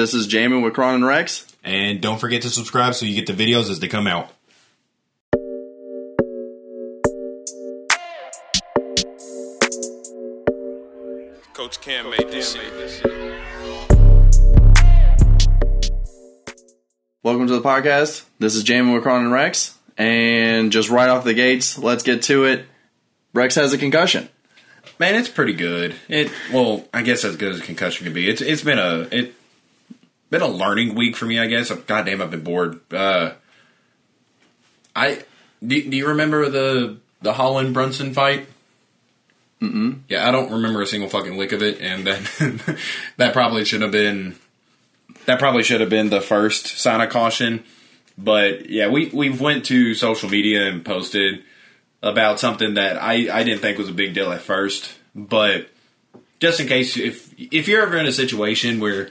This is Jamin with Kron and Rex. And don't forget to subscribe so you get the videos as they come out. Coach Cam made this shit. Welcome to the podcast. This is Jamin with Kron and Rex. And just right off the gates, let's get to it. Rex has a concussion. Man, it's pretty good. It well, I guess as good as a concussion can be. It's it's been a it been a learning week for me. I guess. Goddamn, I've been bored. Uh, I do, do you remember the the Holland Brunson fight? Mm-mm. Yeah, I don't remember a single fucking lick of it, and that that probably should have been that probably should have been the first sign of caution. But yeah, we we went to social media and posted about something that I I didn't think was a big deal at first, but just in case if if you're ever in a situation where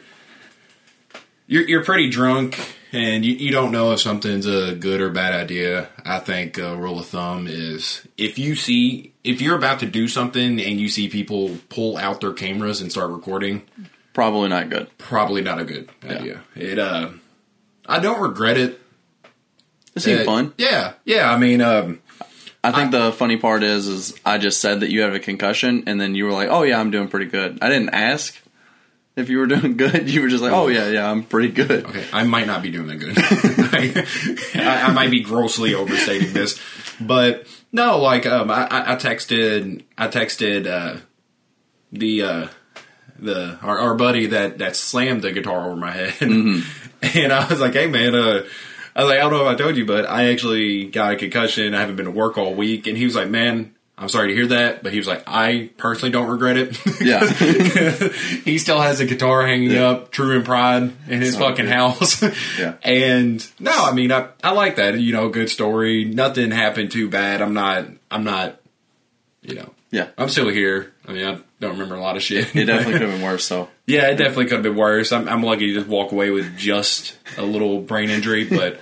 you're you're pretty drunk and you, you don't know if something's a good or bad idea, I think a rule of thumb is if you see if you're about to do something and you see people pull out their cameras and start recording, Probably not good. probably not a good idea. It uh I don't regret it. It seemed Uh, fun. Yeah, yeah. I mean, um, I think the funny part is, is I just said that you have a concussion, and then you were like, "Oh yeah, I'm doing pretty good." I didn't ask if you were doing good. You were just like, "Oh yeah, yeah, I'm pretty good." Okay, I might not be doing that good. I, I might be grossly overstating this, but no, like um, I, I texted, I texted uh, the uh, the our, our buddy that that slammed the guitar over my head, and I was like, hey man, uh, I was like, I don't know if I told you, but I actually got a concussion. I haven't been to work all week, and he was like, man. I'm sorry to hear that, but he was like, I personally don't regret it. Yeah. he still has a guitar hanging Yeah. up, true and pride, in his fucking bitch. house. Yeah. And no, I mean, I, I like that. You know, good story. Nothing happened too bad. I'm not, I'm not, you know, Yeah, I'm still here. I mean, I don't remember a lot of shit. it definitely could have been worse. So yeah, it definitely could have been worse. I'm, I'm lucky to just walk away with just a little brain injury, but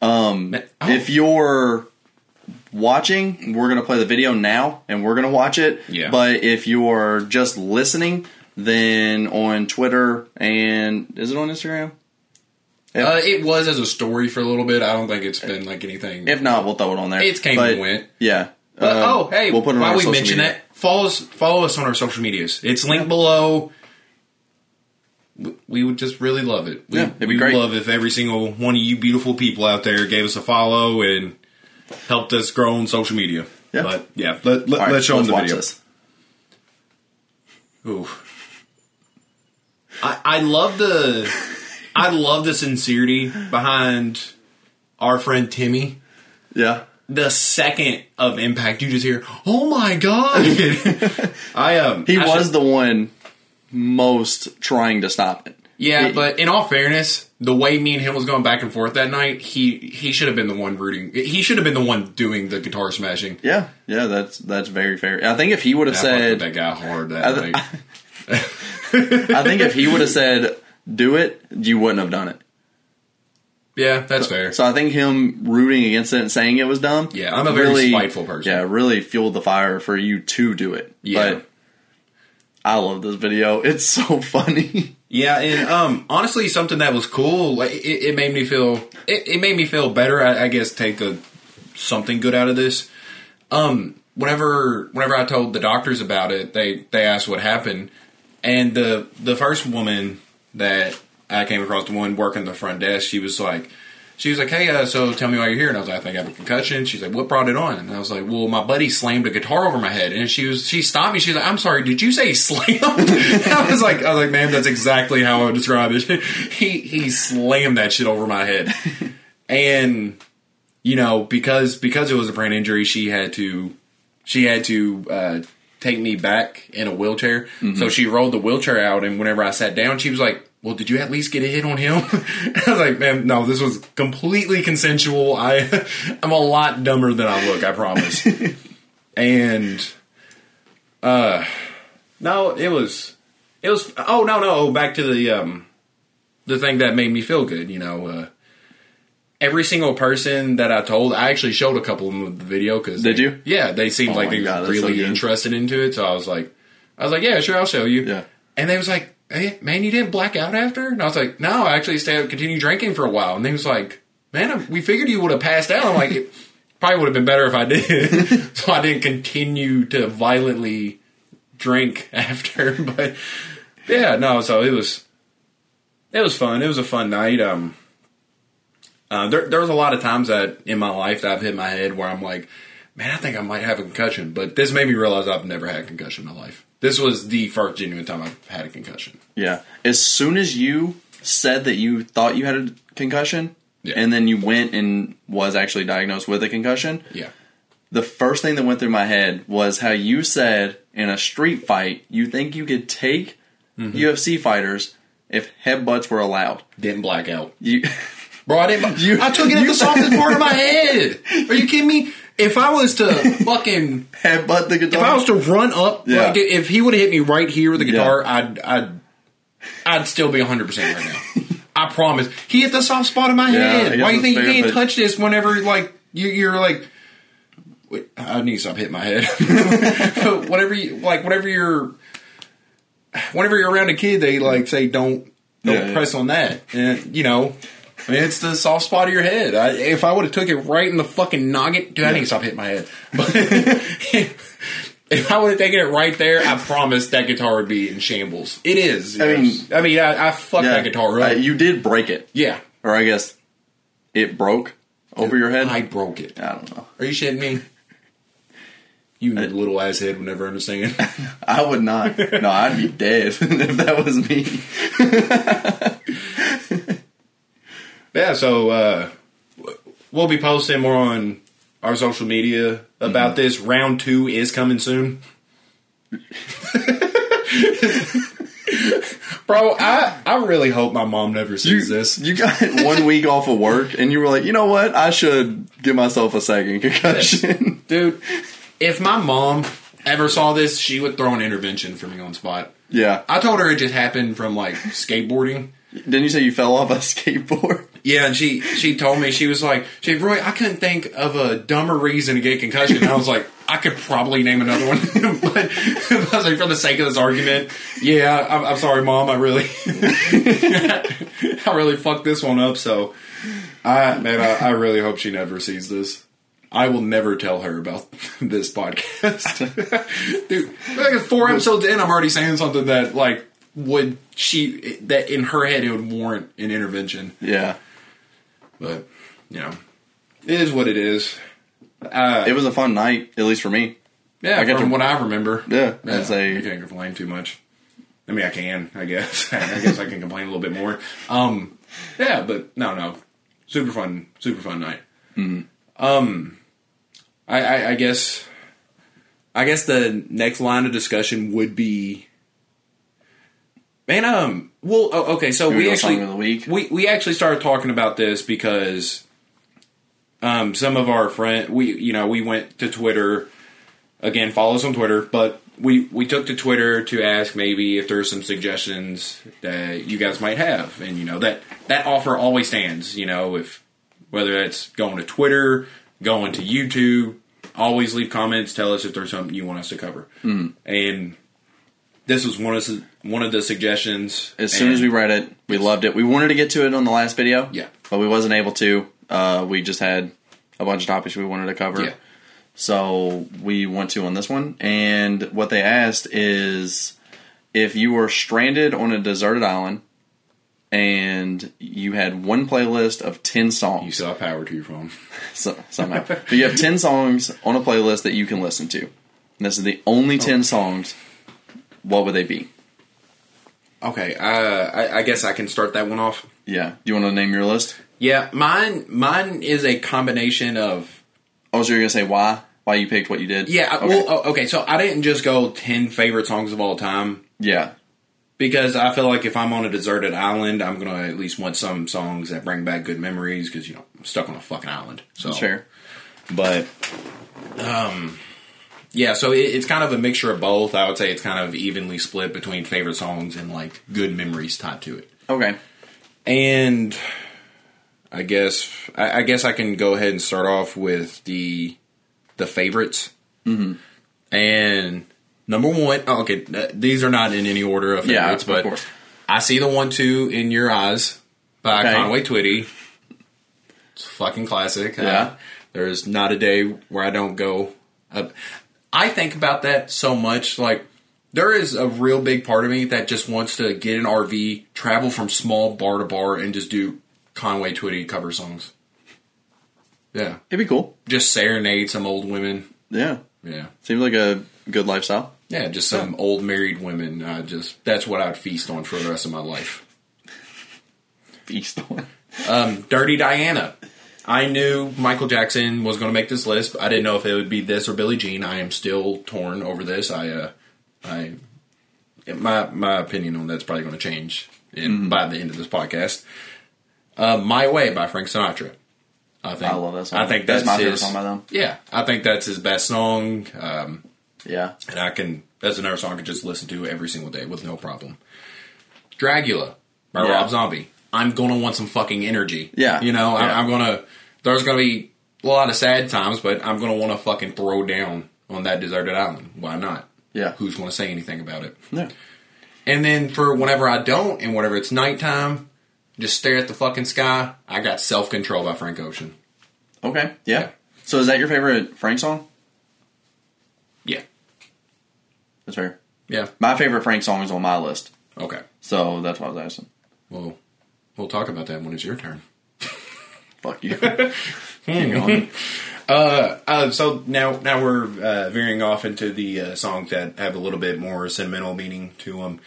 um, if you're watching, we're gonna play the video now, and we're gonna watch it. Yeah. But if you're just listening, then on Twitter and is it on Instagram? uh, it was as a story for a little bit. I don't think it's been like anything. If not, we'll throw it on there. It's came But, and went. Yeah. But, Um, oh, hey, we'll put it on while our we social mention media. that, follow us, follow us on our social medias. It's linked below. We- would just really love it. We, Yeah, it'd be we would great. love if every single one of you beautiful people out there gave us a follow and helped us grow on social media. Yeah. But yeah, let, let, right, us show them the video. this. Ooh. I, I love the I love the sincerity behind our friend Timmy. Yeah. the second of impact, you just hear, "Oh my god!" I um, He I was should- the one most trying to stop it. Yeah, he- but in all fairness, the way me and him was going back and forth that night, he he should have been the one rooting. He should have been the one doing the guitar smashing. Yeah, yeah, that's that's very fair. I think if he would have said, that guy hard that I th- night. I think if he would have said, "Do it," you wouldn't have done it. Yeah, that's fair. So I think him rooting against it and saying it was dumb. Yeah, I'm a very spiteful person. Yeah, really fueled the fire for you to do it. Yeah. But I love this video. It's so funny. Yeah, and um, honestly, something that was cool. Like, it, it made me feel. It, it made me feel better. I, I guess take a something good out of this. Um, whenever whenever I told the doctors about it, they they asked what happened, and the the first woman that I came across, the one working the front desk, she was like. She was like, "Hey, uh, so tell me why you're here." And I was like, "I think I have a concussion." She's like, "What brought it on?" And I was like, "Well, my buddy slammed a guitar over my head." And she was, she stopped me. She's like, "I'm sorry, did you say slammed?" I was like, "I was like, ma'am, that's exactly how I would describe it." he he slammed that shit over my head, and you know because because it was a brain injury, she had to she had to uh, take me back in a wheelchair. So she rolled the wheelchair out, and whenever I sat down, she was like, "Well, did you at least get a hit on him?" I was like, "Man, no, this was completely consensual. I I'm a lot dumber than I look. I promise." and uh, no, it was it was. Oh no, no, back to the um the thing that made me feel good. You know. uh Every single person that I told, I actually showed a couple of them the video because Did you? Yeah, they seemed Oh like they God, were that's so really interested into it. So I was like, I was like, yeah, sure, I'll show you. Yeah. And they was like, hey, man, you didn't black out after? And I was like, no, I actually stayed, continued drinking for a while. And he was like, man, we figured you would have passed out. I'm like, it probably would have been better if I did. so I didn't continue to violently drink after. But yeah, no, so it was, it was fun. It was a fun night. Um, uh, there, there was a lot of times that in my life that I've hit my head where I'm like, man, I think I might have a concussion. But this made me realize I've never had a concussion in my life. This was the first genuine time I've had a concussion. Yeah. As soon as you said that you thought you had a concussion, Yeah. and then you went and was actually diagnosed with a concussion, Yeah. the first thing that went through my head was how you said in a street fight you think you could take Mm-hmm. UFC fighters if headbutts were allowed. Didn't black out. You Bro, I didn't. You- I took it at the softest part of my head. Are you kidding me? If I was to fucking, headbutt the guitar. if I was to run up, Yeah. like, if he would have hit me right here with the Yeah. guitar, I'd, I'd, I'd still be hundred percent right now. I promise. He hit the soft spot in my Yeah, head. Why do you think you can't touch this whenever like you, you're like? Wait, I need to stop hitting my head. whatever you like, whatever you're, whenever you're around a kid, they like say don't don't Yeah, yeah. press on that, and you know. I it's the soft spot of your head. I, if I would have took it right in the fucking noggin, dude, I need to stop hitting my head. But if I would have taken it right there, I promise that guitar would be in shambles. It is. I mean-. I mean, I, I fucked that guitar Uh, up. you did break it, yeah, or I guess it broke over your head. I broke it. I don't know. Are you shitting me? You little ass head would never understand. I would not. No, I'd be dead if that was me. Yeah, so uh, we'll be posting more on our social media about Mm-hmm. this. Round two is coming soon. Bro, I, I really hope my mom never You, sees this. you got one week off of work, and you were like, you know what? I should give myself a second concussion. Dude, if my mom ever saw this, she would throw an intervention for me on spot. yeah. I told her it just happened from like skateboarding. Didn't you say you fell off a skateboard? Yeah, and she she told me she was like, she Roy, I couldn't think of a dumber reason to get concussion. And I was like, I could probably name another one, but I was like, for the sake of this argument, yeah, I'm, I'm sorry, mom, I really, I really fucked this one up. So, I man, I, I really hope she never sees this. I will never tell her about this podcast, dude. Like four episodes in, I'm already saying something that like would she that in her head it would warrant an intervention. Yeah. But you know, it is what it is. Uh, It was a fun night, at least for me. yeah, I from to- what I remember. Yeah. yeah As a I can't complain too much. I mean, I can. I guess. I guess I can complain a little bit more. Um, yeah, but no, no, super fun, super fun night. Um, I, I, I guess, I guess the next line of discussion would be, man. Um, well, oh, okay, so we we actually song of the week? we we actually started talking about this because um, some of our friend we you know we went to Twitter again follow us on Twitter but we we took to Twitter to ask maybe if there's some suggestions that you guys might have and you know that that offer always stands you know if whether it's going to Twitter going to YouTube always leave comments tell us if there's something you want us to cover Hmm. and this was one of the, one of the suggestions As soon as we read it, we loved it. We wanted to get to it on the last video. Yeah. But we wasn't able to. Uh, we just had a bunch of topics we wanted to cover. yeah So we went to on this one. And what they asked is if you were stranded on a deserted island and you had one playlist of 10 songs. You still have power to your phone. so, somehow. but you have 10 songs on a playlist that you can listen to. And this is the only 10 songs. What would they be? Okay, uh, I, I guess I can start that one off. Yeah. Do you want to name your list? Yeah, mine mine is a combination of Oh, so you're going to say why? Why you picked what you did? yeah. Okay. Well, oh, okay, so I didn't just go ten favorite songs of all time yeah. because I feel like if I'm on a deserted island, I'm gonna at least want some songs that bring back good memories because you know I'm stuck on a fucking island. So That's fair. but um yeah so it, it's kind of a mixture of both i would say it's kind of evenly split between favorite songs and like good memories tied to it Okay. and i guess i, I guess i can go ahead and start off with the the favorites mm-hmm. and number one oh, okay these are not in any order of Yeah, favorites of but course. I see the want to in your eyes by Okay. Conway Twitty. It's a fucking classic. Uh, Yeah. there's not a day where I don't go. Up. I think about that so much. Like there is a real big part of me that just wants to get an RV, travel from small bar to bar, and just do Conway Twitty cover songs. Yeah, It'd be cool. just serenade some old women. Yeah. Yeah. Seems like a good lifestyle. Yeah, just some old married women. Uh, just that's what I'd feast on for the rest of my life. Feast on. Um, Dirty Diana. I knew Michael Jackson was going to make this list. I didn't know if it would be this or Billie Jean. I am still torn over this. I, uh, I, my my opinion on that's probably going to change in, by the end of this podcast. Uh, My Way by Frank Sinatra. I think I love that song. I think That's that's, my favorite his, song by them. Yeah, I think that's his best song. Um, Yeah. and I can that's another song I could just listen to every single day with no problem. Dragula by Yeah. Rob Zombie. I'm gonna want some fucking energy. Yeah. you know, Yeah. I, I'm gonna. There's gonna be a lot of sad times, but I'm gonna want to fucking throw down on that deserted island. Why not? Yeah. Who's gonna say anything about it? Yeah. And then for whenever I don't, and whenever it's nighttime, just stare at the fucking sky. I got self control by Frank Ocean. Okay. Yeah. Yeah. So is that your favorite Frank song? Yeah, That's fair. yeah. My favorite Frank song is on my list. Okay. So that's why I was asking. Well, we'll talk about that when it's your turn. Fuck you. Keep going. Uh, so now, now we're uh, veering off into the uh, songs that have a little bit more sentimental meaning to them.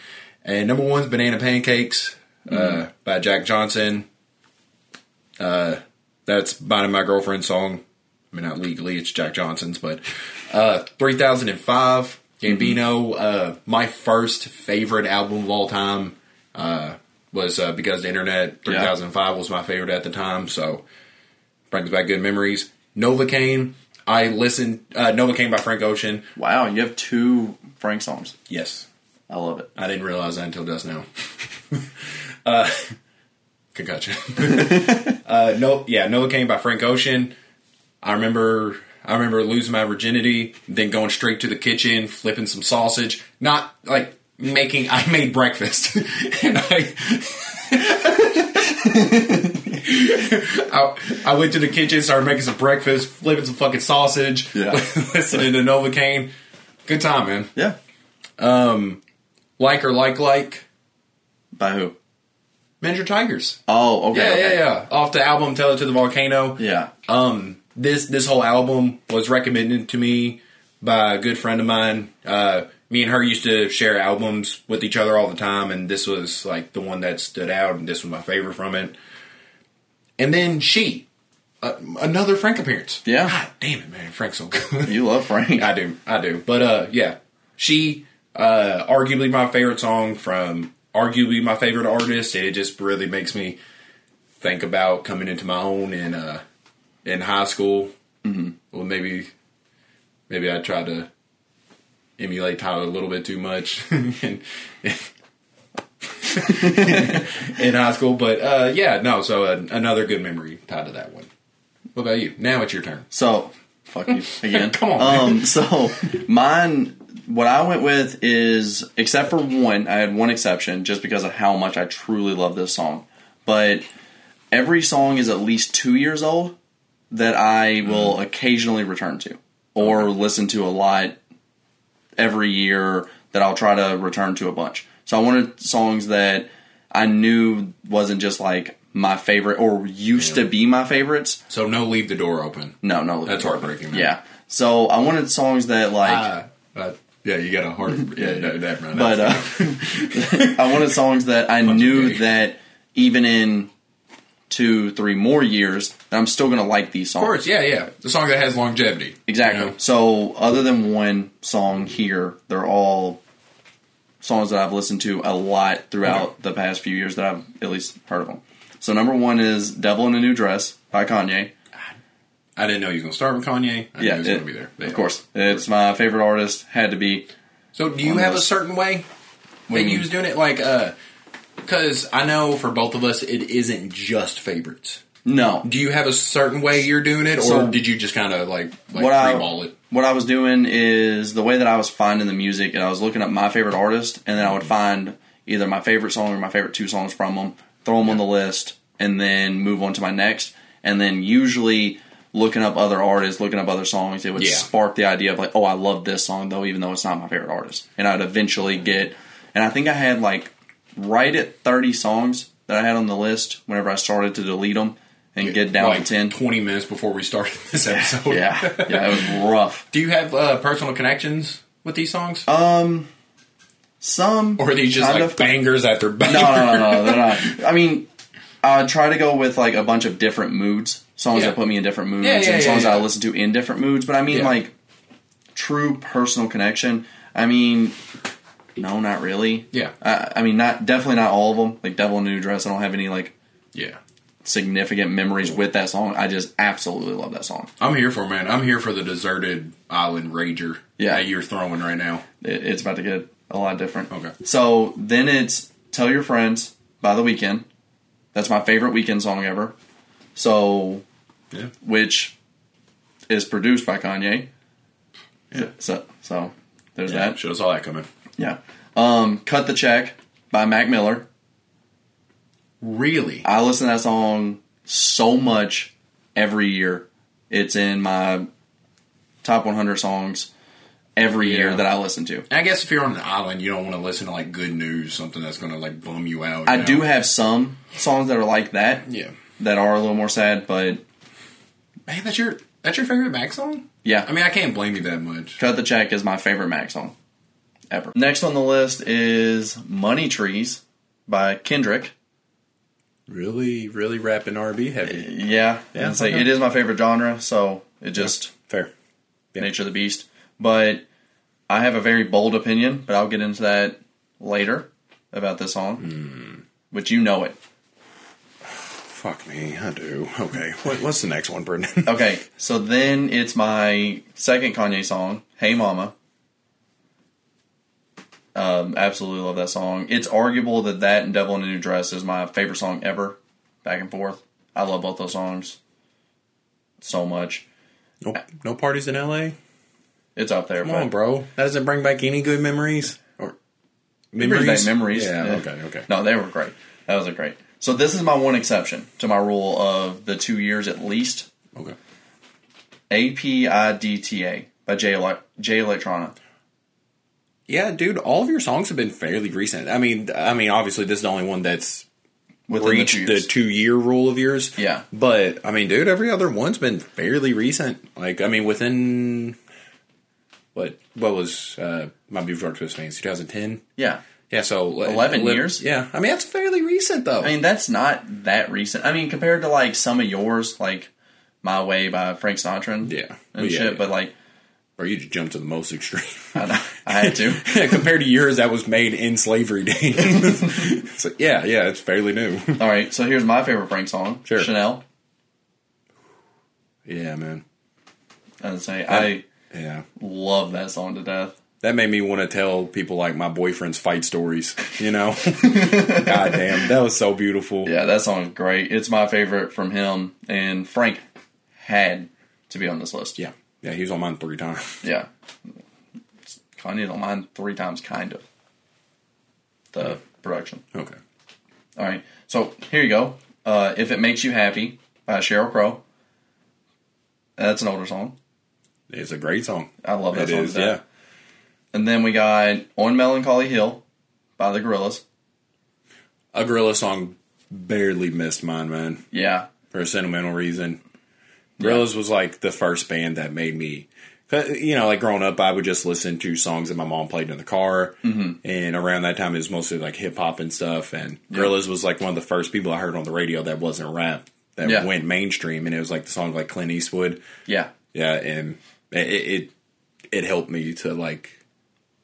And number one's "Banana Pancakes" uh, by Jack Johnson. Uh, that's "Binding My Girlfriend's" song. I mean, not legally, it's Jack Johnson's, but uh, 3005, Gambino. Uh, my first favorite album of all time uh, was uh, because the internet. 3005 was my favorite at the time, so brings back good memories. Novocaine. I listened. Uh, Novocaine by Frank Ocean. Wow, you have two Frank songs. Yes, I love it. I didn't realize that until just now. uh, concussion. uh, no, yeah, Novocaine by Frank Ocean. I remember. I remember losing my virginity, then going straight to the kitchen, flipping some sausage. Not like making. I made breakfast, and I. I, I went to the kitchen, started making some breakfast, flipping some fucking sausage, Yeah. listening to Novocaine. Good time, man. Yeah. Um, like or like like By who? Miniature Tigers. Oh, okay. Yeah, okay. yeah, yeah. Off the album Tell It to the Volcano. Yeah. Um, this this whole album was recommended to me by a good friend of mine. Uh, me and her used to share albums with each other all the time, and this was like the one that stood out, and this was my favorite from it. And then she, uh, another Frank appearance. Yeah. God damn it, man, Frank's so good. You love Frank. I do, I do. But uh, yeah, she uh, arguably my favorite song from arguably my favorite artist. and It just really makes me think about coming into my own in uh, in high school. Mm-hmm. Well, maybe maybe I tried to emulate Tyler a little bit too much in, in high school. But uh, yeah, no. So uh, another good memory tied to that one. What about you? Now it's your turn. So, fuck you again. Come on. Um, so mine, what I went with is, except for one, I had one exception just because of how much I truly love this song. But every song is at least two years old that I will Mm. occasionally return to or listen to a lot every year that I'll try to return to a bunch. So I wanted songs that I knew wasn't just like my favorite or used to be my favorites. So no, leave the door open. No, no, That's heartbreaking, man. Yeah. So I wanted songs that like, Uh, uh, yeah, you got a heart. yeah, no, that, man, but uh, I wanted songs that I knew that even in two, three more years, I'm still gonna like these songs. of course, yeah, yeah. The song that has longevity. Exactly. You know? So other than one song here, they're all songs that I've listened to a lot throughout Okay. the past few years that I've at least heard of them. So number one is "Devil in a New Dress" by Kanye. I didn't know you was gonna start with Kanye. I yeah, knew he was gonna be there. Of course, it's my favorite artist. Had to be. So, do you have a certain way you you was doing it? Like, uh, because I know for both of us, it isn't just favorites. No, Do you have a certain way you're doing it, or So- did you just kind of like like what I it? what I was doing is the way that I was finding the music, and I was looking up my favorite artist, and then I would find either my favorite song or my favorite two songs from them, throw them on the list, and then move on to my next. And then usually looking up other artists, looking up other songs, it would Yeah. spark the idea of like, oh, I love this song though, even though it's not my favorite artist. And I'd eventually get, and I think I had like right at 30 songs that I had on the list whenever I started to delete them and get down like to 10. 20 minutes before we started this episode. Yeah, yeah, it was rough. Do you have uh, personal connections with these songs? Um, some or are these just like of- bangers after bangers? No, no, no, no, they're not. I mean, I try to go with like a bunch of different moods, songs Yeah. that put me in different moods, Yeah, and songs that I listen to in different moods. But I mean, like true personal connection. I mean, no, not really. Yeah. I, I mean, not definitely not all of them. Like "Devil in a New Dress," I don't have any like Yeah. significant memories with that song. I just absolutely love that song. I'm here for man. I'm here for the deserted island rager Yeah. that you're throwing right now. It, it's about to get a lot different. Okay. So then it's "Tell Your Friends" by The Weeknd. That's my favorite Weeknd song ever. So, Yeah. which is produced by Kanye. Yeah. So, so there's Yeah, that. have saw that coming. Yeah. Um, "Cut the Check" by Mac Miller. Really? I listen to that song so much every year. It's in my top 100 songs every year Yeah. that I listen to. I guess if you're on an island, you don't want to listen to like good news, something that's going to like bum you out. I know? do have some songs that are like that. Yeah. that are a little more sad, but Man, that's your that's your favorite Mac song? yeah, I mean, I can't blame you that much. Cut the Check is my favorite Mac song ever. Next on the list is Money Trees by Kendrick. Really, really rapping R&B heavy. Yeah, Yeah, say it is my favorite genre, so it just Fair. Yeah. nature of the beast. But I have a very bold opinion, but I'll get into that later about this song, Hmm. which you know it. Fuck me, I do. Okay, what, what's the next one, Brendan? Okay, so then it's my second Kanye song, "Hey Mama." Um, absolutely love that song. It's arguable that that and "Devil in a New Dress" is my favorite song ever. Back and forth, I love both those songs so much. no, no parties in L.A. It's up there. Come but on, bro. That doesn't bring back any good memories or back memories. Yeah. Yeah. Okay. Okay. No, they were great. That was a great. So this is my one exception to my rule of the two years at least. Okay. APIDTA by J, J Electronica. Yeah, dude. All of your songs have been fairly recent. I mean, I mean, obviously, this is the only one that's Within reached the two the two year rule of yours. Yeah. But I mean, dude, every other one's been fairly recent. Like, I mean, within what what was uh, my before Christmas 2010? yeah. Yeah, so 11 li- years? Yeah, I mean that's fairly recent though. I mean, that's not that recent. I mean, compared to like some of yours, like "My Way" by Frank Sinatra, and, Yeah. and yeah, shit. yeah. But like, or you just jumped to the most extreme. I, I had to. Compared to yours that was made in slavery days. so, yeah, yeah, it's fairly new. All right, so here's my favorite Frank song, Sure. Chanel. yeah, man. I'd say I Yeah. love that song to death. That made me want to tell people like my boyfriend's fight stories, you know? God damn, that was so beautiful. Yeah, that song is great. It's my favorite from him, and Frank had to be on this list. Yeah. Yeah, he was on mine three times. Yeah. Kanye's on mine three times, kind of. The production. Okay. All right. So here you go. Uh, if It Makes You Happy by Sheryl Crow. That's an older song. It's a great song. I love that It song. is, yeah. And then we got On Melancholy Hill by the Gorillaz. A gorilla song barely missed mine, man, Yeah. for a sentimental reason. Gorillaz was like the first band that made me you know, like growing up, I would just listen to songs that my mom played in the car, mm-hmm. and around that time it was mostly like hip hop and stuff. And Gorillaz was like one of the first people I heard on the radio that wasn't rap that Yeah. went mainstream, and it was like the songs like Clint Eastwood, Yeah. yeah, and it it, it helped me to like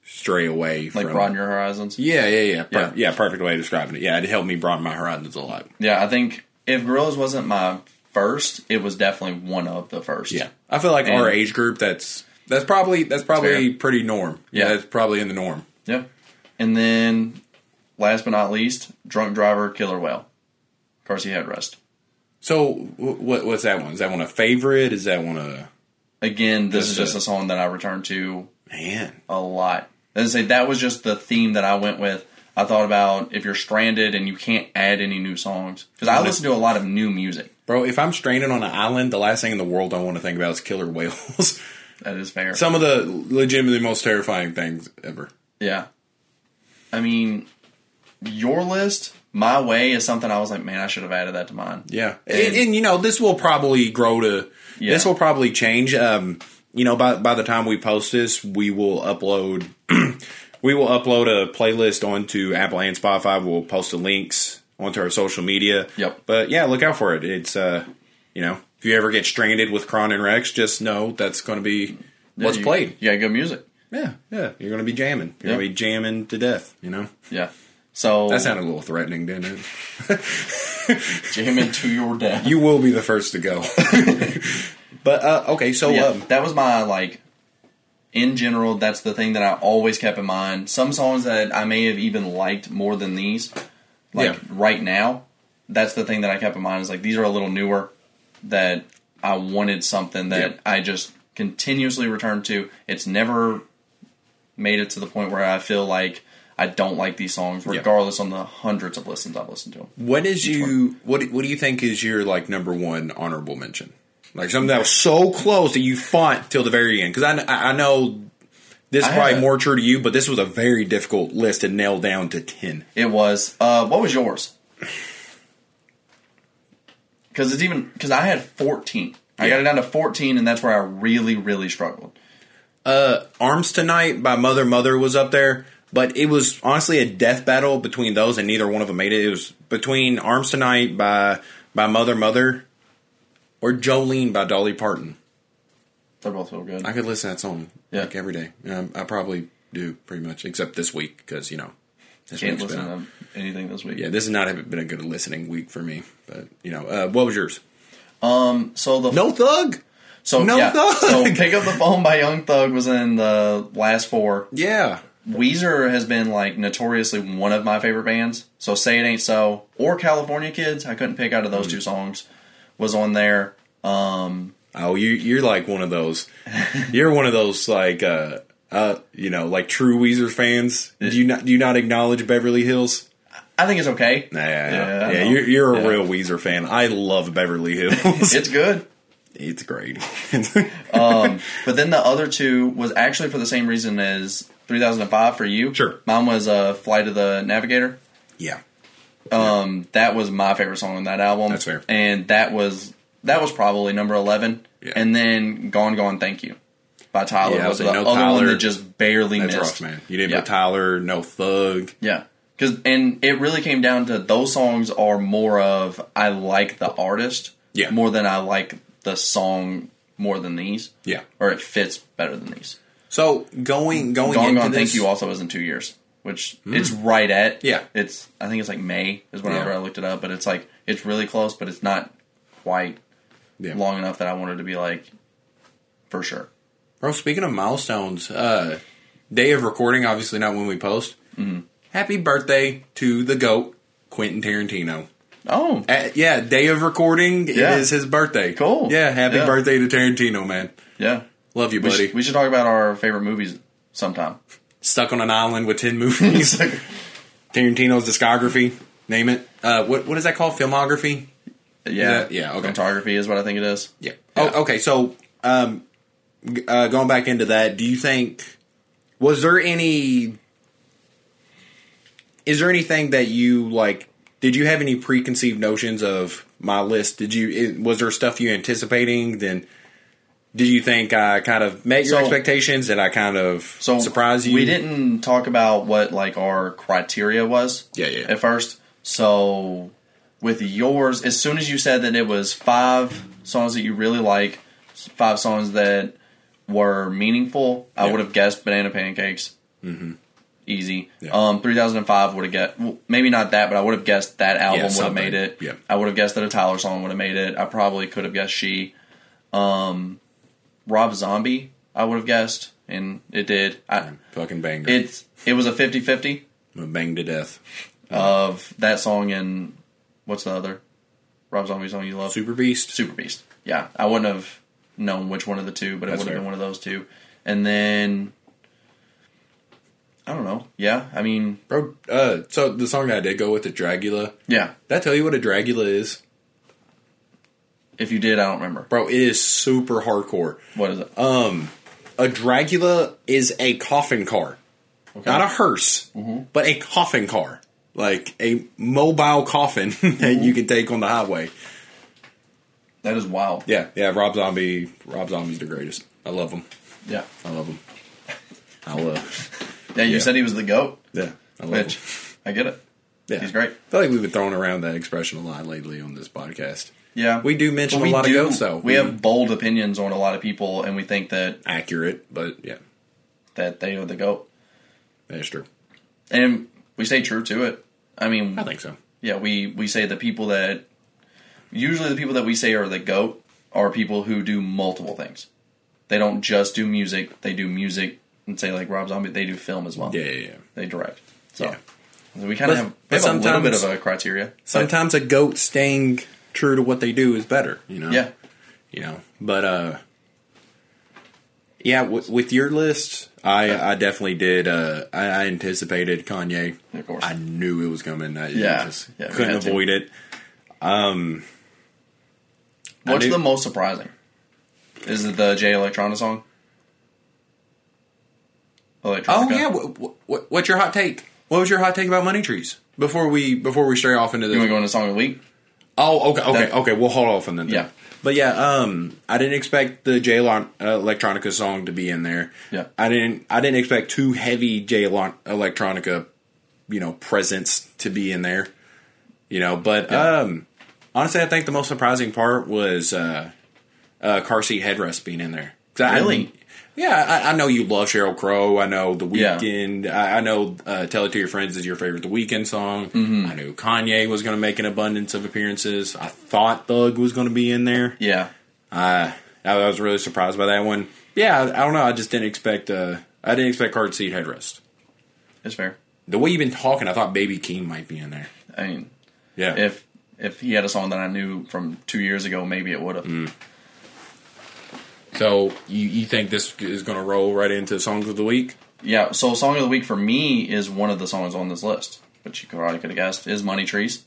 stray away Like from broaden your horizons. Yeah, yeah, yeah, per- Yeah. yeah. Perfect way of describing it. Yeah, it helped me broaden my horizons a lot. Yeah, I think if Gorillaz wasn't my first, it was definitely one of the first. Yeah, I feel like And- our age group that's that's probably that's probably Fair. pretty norm. Yeah, that's probably in the norm. Yeah. And then, last but not least, Drunk Driver, Killer Whale. Of course, he had rest. So what what's that one? Is that one a favorite? Is that one a Again, this is just a- a song that I return to man? a lot. As I say, that was just the theme that I went with. I thought about if you're stranded and you can't add any new songs because I listen to a lot of new music. Bro, if I'm stranded on an island, the last thing in the world I want to think about is killer whales. That is fair. Some of the legitimately most terrifying things ever. Yeah. I mean, your list, my way, is something I was like, man, I should have added that to mine. Yeah, and, and, you know this will probably grow to. Yeah. This will probably change. Um, you know, by by the time we post this, we will upload. we will upload a playlist onto Apple and Spotify. We'll post the links onto our social media. Yep. But yeah, look out for it. It's uh, you know, if you ever get stranded with Kron and Rex, just know that's going to be what's you, played. You got good music. Yeah, yeah, you're going to be jamming. You're Yeah. going to be jamming to death. You know, Yeah. So that sounded a little threatening, didn't it? jamming to your death. You will be the first to go. but uh, okay, so yeah, um, that was my like. In general, that's the thing that I always kept in mind. Some songs that I may have even liked more than these, like Yeah. right now, that's the thing that I kept in mind. Is like these are a little newer. That I wanted something that Yeah. I just continuously return to. It's never made it to the point where I feel like I don't like these songs, Yeah. regardless on the hundreds of listens I've listened to them. what is you what do- what do you think is your like number one honorable mention? Like something that was so close that you fought till the very end. Because I I know this is I probably more true to you, but this was a very difficult list to nail down to ten. It was. Uh, what was yours? Because it's even because I had fourteen. I got it down to fourteen, and that's where I really, really struggled. Uh, Arms Tonight by Mother Mother was up there, but it was honestly a death battle between those, and neither one of them made it. It was between Arms Tonight by by Mother Mother or Jolene by Dolly Parton. They're both so good. I could listen to that song Yeah. like every day. Um, I probably do pretty much, except this week because you know this Can't listen a- to anything this week. yeah, this has not been a good listening week for me. But you know, uh, what was yours? Um. So the No Thug. so no yeah, Thug. So pick up the phone by Young Thug was in the last four. Yeah, Weezer has been like notoriously one of my favorite bands. So say it ain't so or California Kids. I couldn't pick out of those two songs. Was on there. Um. Oh, you you're like one of those. You're one of those like uh uh you know like true Weezer fans. Do you not do you not acknowledge Beverly Hills? I think it's okay. Nah, yeah, yeah. Yeah, yeah you're you're a Yeah. real Weezer fan. I love Beverly Hills. It's good. it's great. Um, but then the other two was actually for the same reason as 3005 for you. Sure. Mine was uh, Flight of the Navigator. yeah, Um, that was my favorite song on that album. That's fair. And that was that was probably number 11. Yeah. And then Gone Gone Thank You by Tyler Yeah, was was the like, other no one Tyler. that just barely that's missed. rough, man. You didn't Yeah. put Tyler, no Thug. Yeah. Cause, and it really came down to those songs are more of I like the artist Yeah. more than I like the song more than these. Yeah. Or it fits better than these. So going going Gone into Gone this, Thank You also is in two years, which hmm. it's right at. Yeah. It's I think it's like May is whenever Yeah. I looked it up, but it's like it's really close, but it's not quite Yeah. long enough that I wanted to be like for sure. Bro, speaking of milestones, uh, day of recording, obviously not when we post. Mm-hmm. Happy birthday to the GOAT, Quentin Tarantino. Oh, Uh, yeah, day of recording Yeah. is his birthday. Cool. Yeah, happy Yeah. birthday to Tarantino, man. yeah. Love you, We buddy. should, we should talk about our favorite movies sometime. Stuck on an island with 10 movies. Tarantino's discography. Name it. Uh, what What is that called? Filmography? Yeah, yeah, okay. Photography is what I think it is. Yeah. Yeah. Oh, okay. So, um, uh, going back into that, do you think was there any? Is there anything that you like? Did you have any preconceived notions of my list? Did you? It, was there stuff you anticipating? Then, did you think I kind of met your So- expectations? Did I kind of So surprise you? We didn't talk about what like our criteria was. Yeah, yeah. At first, so with yours, as soon as you said that it was five songs that you really like, five songs that were meaningful, I Yeah. would have guessed Banana Pancakes. Mm-hmm. Easy. Yeah. Um, 3005 would have guessed. Well, maybe not that, but I would have guessed that album would have made it. Yeah. I would have guessed that a Tyler song would have made it. I probably could have guessed she. Um, Rob Zombie, I would have guessed, and it did. I, fucking banger. it's it was a 50-50 I'm banged to death. of that song and what's the other Rob Zombie song you love? Super Beast. Super Beast. Yeah, I wouldn't have known which one of the two, but it would have been one of those two. And then I don't know. Yeah, I mean, Bro, uh, so the song that I did go with the Dragula. yeah. Did I tell you what a Dragula is? If you did, I don't remember. Bro, it is super hardcore. What is it? Um, a Dragula is a coffin car. Okay. Not a hearse, but a coffin car. Like a mobile coffin that you can take on the highway. that is wild. Yeah, yeah, Rob Zombie Rob Zombie's the greatest. I love him. Yeah. I love him. I love Yeah, you Yeah. said he was the goat, Yeah. I love which him. I get it. Yeah. He's great. I feel like we've been throwing around that expression a lot lately on this podcast. Yeah, We do mention But a lot do- of goats though. We have bold opinions on a lot of people, and we think that accurate, but yeah, that they are the goat, that's true. and we stay true to it. I mean, I think so. yeah, we we say the people that usually the people that we say are the goat are people who do multiple things. They don't just do music; they do music and say like Rob Zombie. They do film as well. Yeah, yeah, yeah. They direct. So, Yeah. so we kind of have, have a little bit of a criteria. but- Sometimes a goat staying true to what they do is better, you know. yeah, you know. But uh, yeah, w- with your list, I I definitely did. Uh, I, I anticipated Kanye. Of course. I knew it was coming. I Yeah. just Yeah, couldn't had to. avoid it. What's do- the most surprising? Is it the Jay Electronica song? Electronica. Oh yeah, what, what, what's your hot take? What was your hot take about money trees before we before we stray off into You want this? to go into song of the week? Oh, okay, okay, That- okay. We'll hold off on that. then. Yeah. But yeah, um, I didn't expect the J Lon uh, Electronica song to be in there. Yeah. I didn't. I didn't expect too heavy J Lon Electronica, you know, presence to be in there. You know, but Yeah. um, honestly, I think the most surprising part was uh, uh, car seat headrest being in there. 'Cause I- Really? Yeah, I, I know you love Sheryl Crow. I know The Yeah. I, I know uh, "Tell It to Your Friends" is your favorite The Weeknd song. Mm-hmm. I knew Kanye was going to make an abundance of appearances. I thought Thug was going to be in there. Yeah. Uh, I was really surprised by that one. Yeah, I, I don't know. I just didn't expect. Uh, I didn't expect car seat headrest. It's fair. The way you've been talking, I thought Baby Keem might be in there. I mean, Yeah. if if he had a song that I knew from two years ago, maybe it would have. Mm. So you, you think this is going to roll right into songs of the week? Yeah. So, song of the week for me is one of the songs on this list, which you probably could have guessed is "Money Trees."